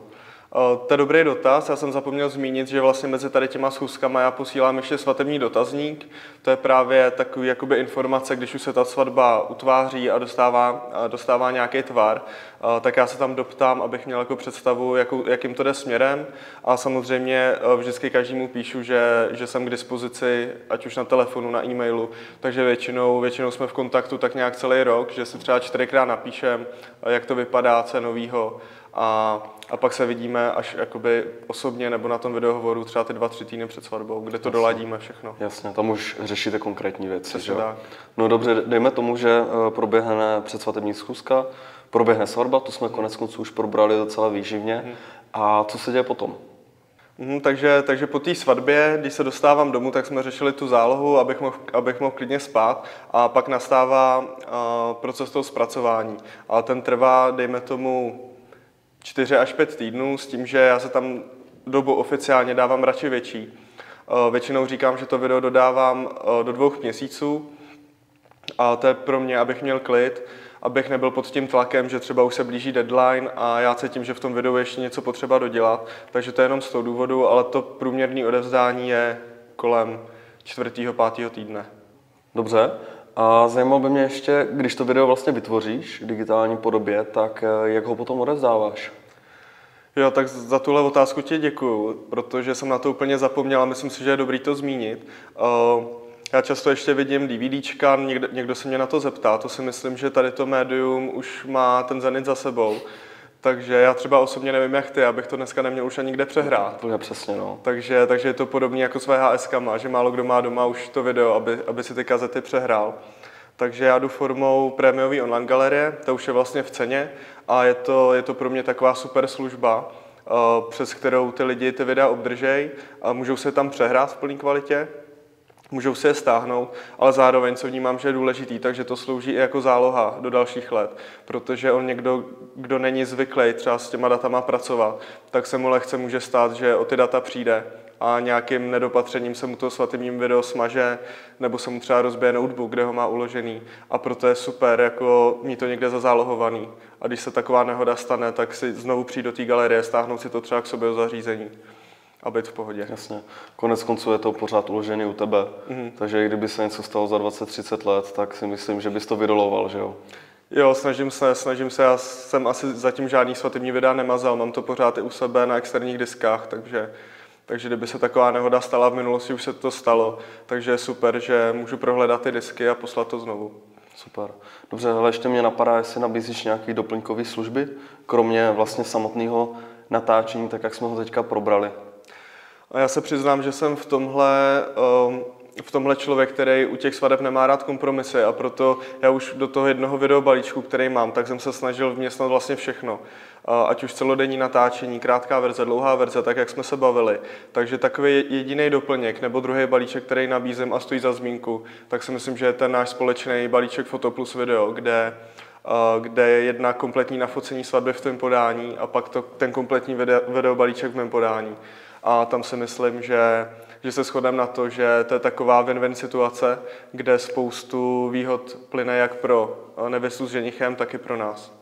S2: Eh, to je dobrý dotaz. Já jsem zapomněl zmínit, že vlastně mezi tady těma schůzkama já posílám ještě svatební dotazník. To je právě takový jakoby informace, když už se ta svatba utváří a dostává, dostává nějaký tvar, eh, tak já se tam doptám, abych měl jako představu, jakou, jakým to jde směrem. A samozřejmě eh, vždycky každému píšu, že, že jsem k dispozici, ať už na telefonu, na e-mailu. Takže většinou, většinou jsme v kontaktu tak nějak celý rok, že si třeba čtyřikrát napíšem, jak to vypadá, co novýho a, a pak se vidíme až jakoby osobně nebo na tom videohovoru třeba ty dva, tři týdny před svatbou, kde to Jasně. doladíme všechno.
S1: Jasně, tam už řešíte konkrétní věci. že? Tak. No dobře, dejme tomu, že eh, proběhne předsvatební schůzka, proběhne svatba, to jsme konec konců už probrali docela výživně. Hmm. A co se děje potom?
S2: Mm, takže, takže po té svatbě, když se dostávám domů, tak jsme řešili tu zálohu, abych mohl, abych mohl klidně spát a pak nastává uh, proces toho zpracování. Ale ten trvá, dejme tomu, 4 až 5 týdnů s tím, že já se tam dobu oficiálně dávám radši větší. Eh, většinou říkám, že to video dodávám eh, do dvou měsíců a to je pro mě, abych měl klid, abych nebyl pod tím tlakem, že třeba už se blíží deadline a já cítím, že v tom videu ještě něco potřeba dodělat. Takže to je jenom z toho důvodu, ale to průměrné odevzdání je kolem čtvrtého, pátého týdne.
S1: Dobře. A zajímalo by mě ještě, když to video vlastně vytvoříš v digitální podobě, tak eh, jak ho potom odevzdáváš?
S2: Jo, tak za tuhle otázku ti děkuju, protože jsem na to úplně zapomněl a myslím si, že je dobrý to zmínit. Uh, já často ještě vidím DVDčka, někdo, někdo se mě na to zeptá, to si myslím, že tady to médium už má ten zenit za sebou. Takže já třeba osobně nevím, jak ty, abych to dneska neměl už ani nikde přehrát.
S1: Úplně přesně, no.
S2: Takže, takže je to podobné jako s VHS že málo kdo má doma už to video, aby, aby si ty kazety přehrál. Takže já jdu formou prémiové online galerie, to už je vlastně v ceně a je to, je to pro mě taková super služba, eh, přes kterou ty lidi ty videa obdržejí a můžou se tam přehrát v plné kvalitě můžou si je stáhnout, ale zároveň, co vnímám, že je důležitý, takže to slouží i jako záloha do dalších let, protože on někdo, kdo není zvyklý třeba s těma datama pracovat, tak se mu lehce může stát, že o ty data přijde a nějakým nedopatřením se mu to svatebním video smaže, nebo se mu třeba rozbije notebook, kde ho má uložený. A proto je super jako mít to někde zazálohovaný. A když se taková nehoda stane, tak si znovu přijít do té galerie, stáhnout si to třeba k sobě do zařízení a být v pohodě.
S1: Jasně. Konec konců je to pořád uložený u tebe, mm-hmm. takže kdyby se něco stalo za 20-30 let, tak si myslím, že bys to vyroloval, že jo?
S2: Jo, snažím se, snažím se, já jsem asi zatím žádný svatební videa nemazal, mám to pořád i u sebe na externích diskách, takže, takže kdyby se taková nehoda stala v minulosti, už se to stalo, takže je super, že můžu prohledat ty disky a poslat to znovu.
S1: Super. Dobře, ale ještě mě napadá, jestli nabízíš nějaké doplňkové služby, kromě vlastně samotného natáčení, tak jak jsme ho teďka probrali.
S2: A já se přiznám, že jsem v tomhle, um, v tomhle člověk, který u těch svadeb nemá rád kompromisy a proto já už do toho jednoho videobalíčku, který mám, tak jsem se snažil vměstnat vlastně všechno. Ať už celodenní natáčení, krátká verze, dlouhá verze, tak jak jsme se bavili. Takže takový jediný doplněk nebo druhý balíček, který nabízím a stojí za zmínku, tak si myslím, že je ten náš společný balíček Foto plus video, kde kde je jedna kompletní nafocení svatby v tom podání a pak to, ten kompletní video, v mém podání a tam si myslím, že, že se shodneme na to, že to je taková win-win situace, kde spoustu výhod plyne jak pro nevěstu s ženichem, tak i pro nás.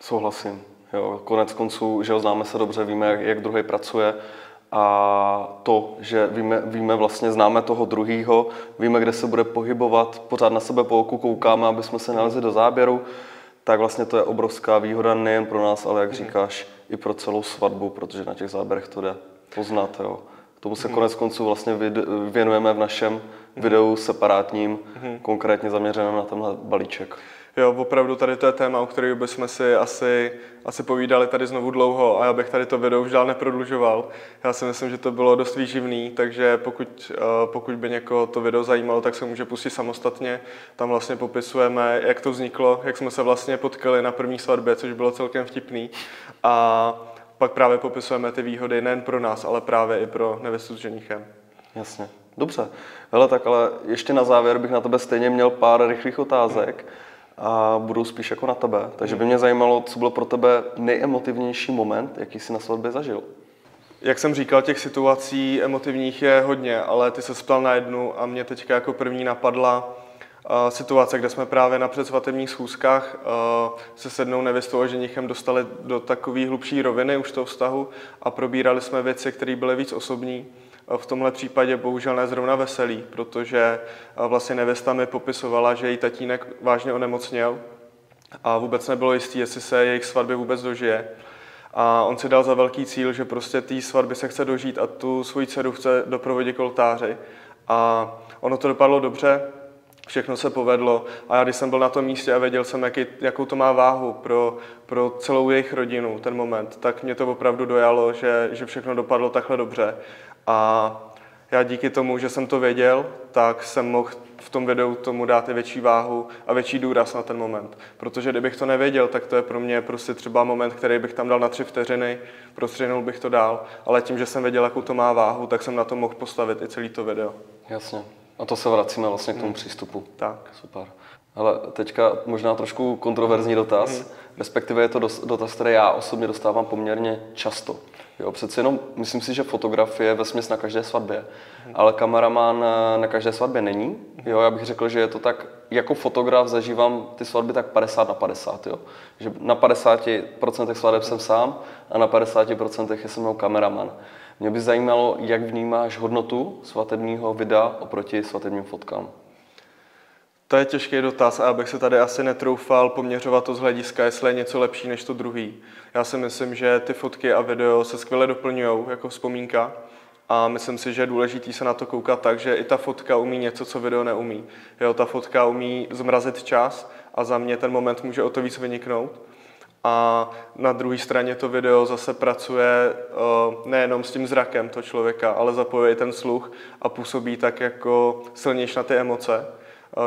S1: Souhlasím. Jo, konec konců, že ho známe se dobře, víme, jak, jak druhý pracuje a to, že víme, víme vlastně, známe toho druhýho, víme, kde se bude pohybovat, pořád na sebe po oku koukáme, aby jsme se nalezli do záběru, tak vlastně to je obrovská výhoda nejen pro nás, ale jak mhm. říkáš, i pro celou svatbu, protože na těch záběrech to jde poznat. Jo. Tomu se mm-hmm. konec konců vlastně věnujeme v našem mm-hmm. videu separátním, mm-hmm. konkrétně zaměřeném na tenhle balíček.
S2: Jo, opravdu tady to je téma, o kterém bychom si asi, asi povídali tady znovu dlouho a já bych tady to video už dál neprodlužoval. Já si myslím, že to bylo dost výživný, takže pokud, eh, pokud by někoho to video zajímalo, tak se může pustit samostatně. Tam vlastně popisujeme, jak to vzniklo, jak jsme se vlastně potkali na první svatbě, což bylo celkem vtipný. A pak právě popisujeme ty výhody nejen pro nás, ale právě i pro nevěstu s ženichem.
S1: Jasně. Dobře. Hele, tak ale ještě na závěr bych na tebe stejně měl pár rychlých otázek a budou spíš jako na tebe. Takže by mě zajímalo, co bylo pro tebe nejemotivnější moment, jaký jsi na svatbě zažil.
S2: Jak jsem říkal, těch situací emotivních je hodně, ale ty se ptal na jednu a mě teďka jako první napadla situace, kde jsme právě na předsvatebních schůzkách se sednou nevěstou a ženichem dostali do takové hlubší roviny už toho vztahu a probírali jsme věci, které byly víc osobní. V tomhle případě bohužel ne zrovna veselý, protože vlastně nevěsta mi popisovala, že její tatínek vážně onemocněl a vůbec nebylo jistý, jestli se jejich svatby vůbec dožije. A on si dal za velký cíl, že prostě té svatby se chce dožít a tu svoji dceru chce doprovodit k oltáři. A ono to dopadlo dobře, všechno se povedlo a já když jsem byl na tom místě a věděl jsem, jaký, jakou to má váhu pro, pro celou jejich rodinu, ten moment, tak mě to opravdu dojalo, že, že všechno dopadlo takhle dobře. A já díky tomu, že jsem to věděl, tak jsem mohl v tom videu tomu dát i větší váhu a větší důraz na ten moment. Protože kdybych to nevěděl, tak to je pro mě prostě třeba moment, který bych tam dal na tři vteřiny, prostřihnul bych to dál, ale tím, že jsem věděl, jakou to má váhu, tak jsem na to mohl postavit i celý to video.
S1: Jasně. A to se vracíme vlastně k tomu hmm. přístupu.
S2: Tak.
S1: Super. Ale teďka možná trošku kontroverzní dotaz, hmm. respektive je to dotaz, který já osobně dostávám poměrně často. Jo, přece jenom myslím si, že fotografie ve smyslu na každé svatbě, hmm. ale kameraman na každé svatbě není. Jo, já bych řekl, že je to tak, jako fotograf zažívám ty svatby tak 50 na 50. Jo. Že na 50% svateb jsem sám a na 50% je se mnou kameraman. Mě by zajímalo, jak vnímáš hodnotu svatebního videa oproti svatebním fotkám.
S2: To je těžký dotaz a abych se tady asi netroufal poměřovat to z hlediska, jestli je něco lepší než to druhý. Já si myslím, že ty fotky a video se skvěle doplňují jako vzpomínka a myslím si, že je důležité se na to koukat tak, že i ta fotka umí něco, co video neumí. Jo, ta fotka umí zmrazit čas a za mě ten moment může o to víc vyniknout. A na druhé straně to video zase pracuje nejenom s tím zrakem toho člověka, ale zapojuje ten sluch a působí tak jako silnější na ty emoce.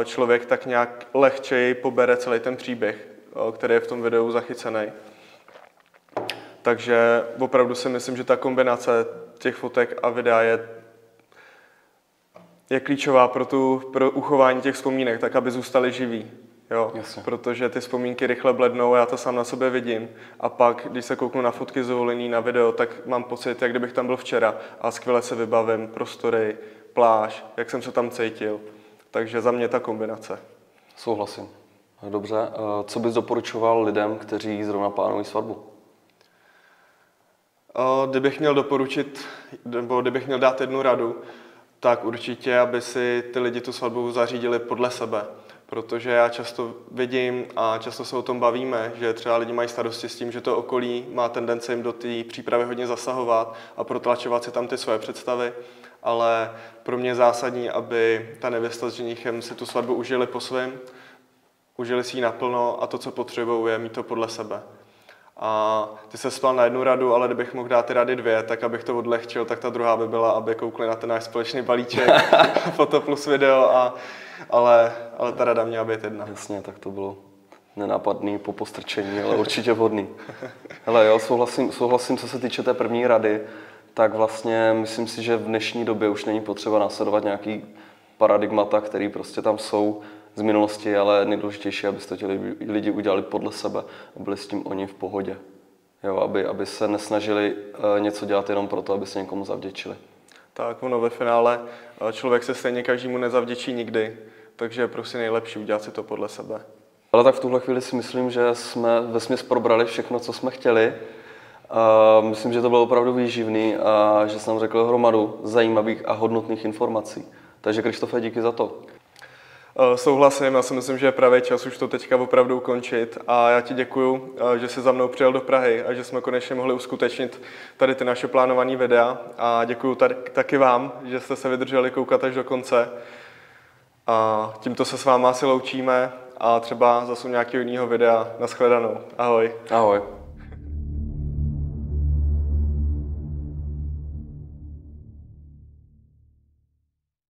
S2: Člověk tak nějak lehčeji pobere celý ten příběh, který je v tom videu zachycený. Takže opravdu si myslím, že ta kombinace těch fotek a videa je, je klíčová pro, tu, pro uchování těch vzpomínek, tak aby zůstaly živý. Jo, Jasně. protože ty vzpomínky rychle blednou, já to sám na sobě vidím. A pak, když se kouknu na fotky z na video, tak mám pocit, jak kdybych tam byl včera a skvěle se vybavím prostory, pláž, jak jsem se tam cítil. Takže za mě ta kombinace.
S1: Souhlasím. Dobře. Co bys doporučoval lidem, kteří zrovna plánují svatbu?
S2: Kdybych měl doporučit, nebo kdybych měl dát jednu radu, tak určitě, aby si ty lidi tu svatbu zařídili podle sebe. Protože já často vidím a často se o tom bavíme, že třeba lidi mají starosti s tím, že to okolí má tendenci jim do té přípravy hodně zasahovat a protlačovat si tam ty svoje představy. Ale pro mě je zásadní, aby ta nevěsta s ženichem si tu svatbu užili po svém, užili si ji naplno a to, co potřebují, je mít to podle sebe. A ty se spal na jednu radu, ale kdybych mohl dát ty rady dvě, tak abych to odlehčil, tak ta druhá by byla, aby koukli na ten náš společný balíček, foto plus video, a, ale, ale ta rada měla být jedna.
S1: Jasně, tak to bylo nenápadný po postrčení, ale určitě vhodný. Hele, jo, souhlasím, souhlasím, co se týče té první rady, tak vlastně myslím si, že v dnešní době už není potřeba následovat nějaký paradigmata, které prostě tam jsou z minulosti, ale nejdůležitější, abyste ti lidi udělali podle sebe a byli s tím oni v pohodě. Jo, aby, aby se nesnažili uh, něco dělat jenom proto, aby se někomu zavděčili.
S2: Tak, ono ve finále eh, člověk se stejně každému nezavděčí nikdy, takže je prostě nejlepší udělat si to podle sebe.
S1: Ale tak v tuhle chvíli si myslím, že jsme ve smyslu probrali všechno, co jsme chtěli. Uh, myslím, že to bylo opravdu výživný a že jsem řekl hromadu zajímavých a hodnotných informací. Takže Krištofe, díky za to.
S2: Eh, souhlasím, já si myslím, že je pravý čas už to teďka opravdu ukončit a já ti děkuju, eh, že jsi za mnou přijel do Prahy a že jsme konečně mohli uskutečnit tady ty naše plánované videa a děkuju tady, taky vám, že jste se vydrželi koukat až do konce a tímto se s váma asi loučíme a třeba zase u nějakého jiného videa. Naschledanou. Ahoj.
S1: Ahoj.